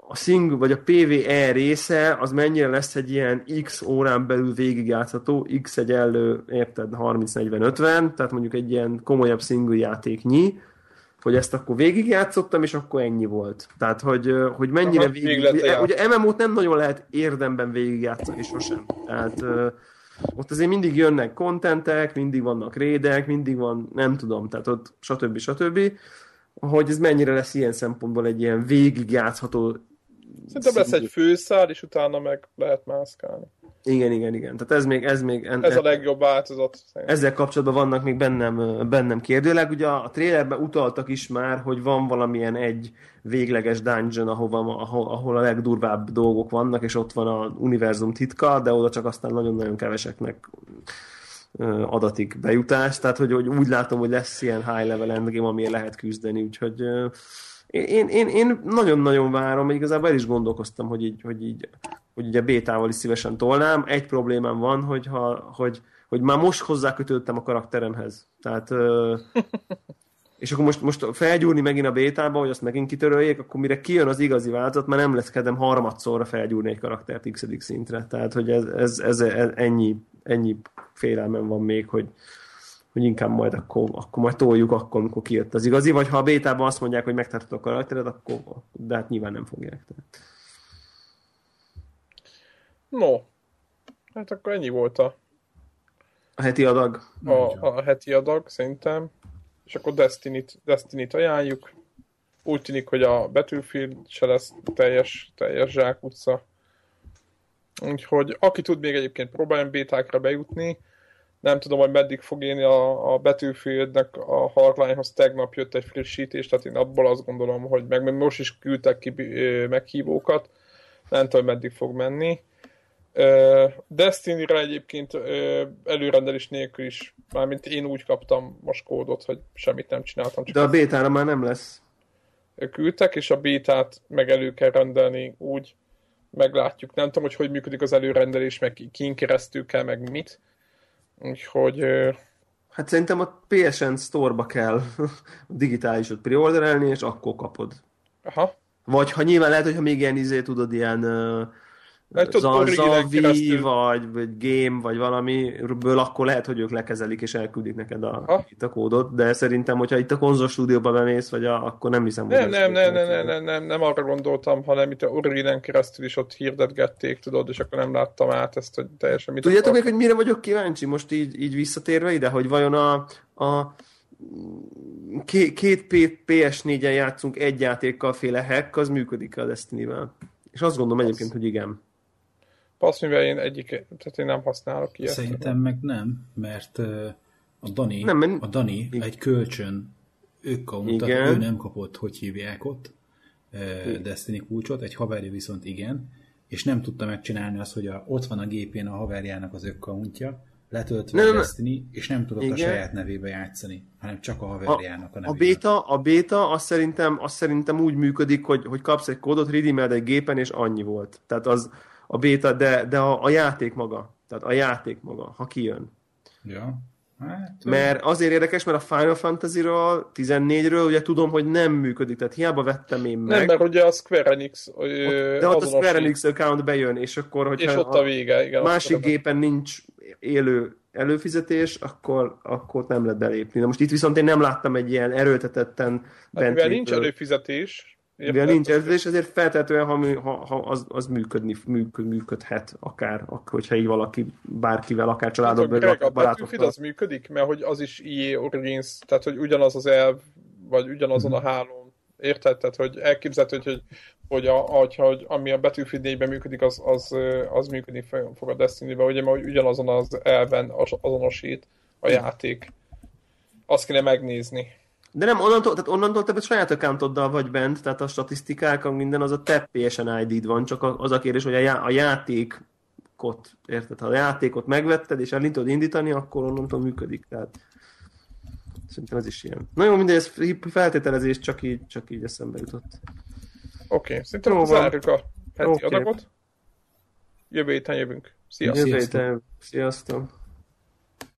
a sing vagy a PvE része, az mennyire lesz egy ilyen x órán belül végigjátszható, x egy elő, érted, 30-40-50, tehát mondjuk egy ilyen komolyabb single játéknyi, hogy ezt akkor végigjátszottam, és akkor ennyi volt. Tehát, hogy, hogy mennyire Aha, végig... Ugye, ugye MMO-t nem nagyon lehet érdemben végigjátszani sosem. Tehát ott azért mindig jönnek kontentek, mindig vannak rédek, mindig van, nem tudom, tehát ott stb. stb. Hogy ez mennyire lesz ilyen szempontból egy ilyen végigjátszható Szerintem lesz egy főszár, és utána meg lehet mászkálni. Igen, igen, igen. Tehát ez még... Ez, még, en, ez a legjobb változat. Ezzel kapcsolatban vannak még bennem, bennem kérdőleg. Ugye a trailerben utaltak is már, hogy van valamilyen egy végleges dungeon, ahova, ahol, ahol a legdurvább dolgok vannak, és ott van a univerzum titka, de oda csak aztán nagyon-nagyon keveseknek adatik bejutás, tehát hogy, hogy úgy látom, hogy lesz ilyen high level endgame, amiért lehet küzdeni, úgyhogy én, én, én nagyon-nagyon várom, igazából el is gondolkoztam, hogy így, hogy így, hogy így a bétával is szívesen tolnám. Egy problémám van, hogy, ha, hogy, hogy már most hozzákötődtem a karakteremhez. Tehát és akkor most, most felgyúrni megint a bétába, hogy azt megint kitöröljék, akkor mire kijön az igazi változat, már nem lesz kedem harmadszorra felgyúrni egy karaktert x szintre. Tehát, hogy ez, ez, ez, ez ennyi, ennyi félelmem van még, hogy, hogy inkább majd akkor, akkor majd toljuk akkor, amikor kijött az igazi, vagy ha a bétában azt mondják, hogy megtartod a karaktered, akkor, de hát nyilván nem fogják. Tehát. No, hát akkor ennyi volt a a heti adag. A, a heti adag, szerintem. És akkor Destiny-t, Destiny-t ajánljuk. Úgy tűnik, hogy a Battlefield se lesz teljes, teljes zsákutca. Úgyhogy aki tud még egyébként próbáljon bétákra bejutni, nem tudom, hogy meddig fog élni a, a Battlefieldnek a hardlinehoz tegnap jött egy frissítés, tehát én abból azt gondolom, hogy meg, most is küldtek ki meghívókat, nem tudom, hogy meddig fog menni. Destiny-re egyébként előrendelés nélkül is, mármint én úgy kaptam most kódot, hogy semmit nem csináltam. Csak De a bétára már nem lesz. Küldtek, és a bétát meg elő kell rendelni úgy, meglátjuk. Nem tudom, hogy hogy működik az előrendelés, meg kin keresztül kell, meg mit. Úgyhogy... Hát szerintem a PSN Store-ba kell digitálisot preorderelni, és akkor kapod. Aha. Vagy ha nyilván lehet, hogyha még ilyen izé tudod, ilyen uh, Zavi, vagy, vagy Game, vagy valamiből, akkor lehet, hogy ők lekezelik és elküldik neked a, itt a kódot, de szerintem, hogyha itt a konzol stúdióba bemész, vagy a, akkor nem hiszem, nem, hogy... Nem, nem, nem, nem, nem, nem, nem, arra gondoltam, hanem itt a Originen keresztül is ott hirdetgették, tudod, és akkor nem láttam át ezt, hogy teljesen mit Tudjátok még, hogy mire vagyok kíváncsi most így, így visszatérve ide, hogy vajon a, a két PS4-en játszunk egy játékkal féle hack, az működik a Destiny-vel. És azt gondolom egyébként, hogy igen. Passz, mivel én egyik, tehát én nem használok ilyet. Szerintem meg nem, mert a Dani, nem, men... a Dani egy kölcsön account ő nem kapott, hogy hívják ott, igen. Destiny kulcsot, egy haverja viszont igen, és nem tudta megcsinálni azt, hogy a, ott van a gépén a haverjának az accountja, letöltve nem, a Destiny, és nem tudott igen. a saját nevébe játszani, hanem csak a haverjának a, a nevébe. A beta, a beta azt szerintem, azt szerintem úgy működik, hogy, hogy kapsz egy kódot, redeemed egy gépen, és annyi volt. Tehát az, a beta, de, de a, a játék maga. Tehát a játék maga, ha kijön. Ja. Hát, mert azért érdekes, mert a Final Fantasy-ról, 14-ről ugye tudom, hogy nem működik, tehát hiába vettem én meg. Nem, mert ugye a Square Enix ott, De ott a Square Enix account bejön, és akkor, hogyha és ott a vége, igen. Másik gépen nincs élő előfizetés, akkor, akkor nem lehet belépni. Na most itt viszont én nem láttam egy ilyen erőltetetten hát, mivel nincs előfizetés, Mivel nincs és ezért feltetően, ha, ha, ha az, az működni, működ, működhet akár, hogyha így valaki bárkivel, akár családokban, hát, a barátokkal. az működik, mert hogy az is EA Origins, tehát hogy ugyanaz az elv, vagy ugyanazon a hálón, érted? Tehát, hogy elképzelhető, hogy, hogy, hogy, a, hogy, hogy ami a Battlefield 4 működik, az, az, az működni fog a Destiny-ben, ugye, mert ugyanazon az elven azonosít a játék. Azt kéne megnézni. De nem, onnantól, tehát onnantól te a saját accountoddal vagy bent, tehát a statisztikák, minden az a te PSN ID-d van, csak az a kérdés, hogy a, já, a játékot, érted? Ha a játékot megvetted, és el tudod indítani, akkor onnantól működik. Tehát szerintem ez is ilyen. Na jó, mindegy, ez feltételezés, csak így, csak így eszembe jutott. Oké, okay, szerintem jó, zárjuk a heti okay. adagot. Jövő héten jövünk. Sziasztok! Jövő héten, sziasztok!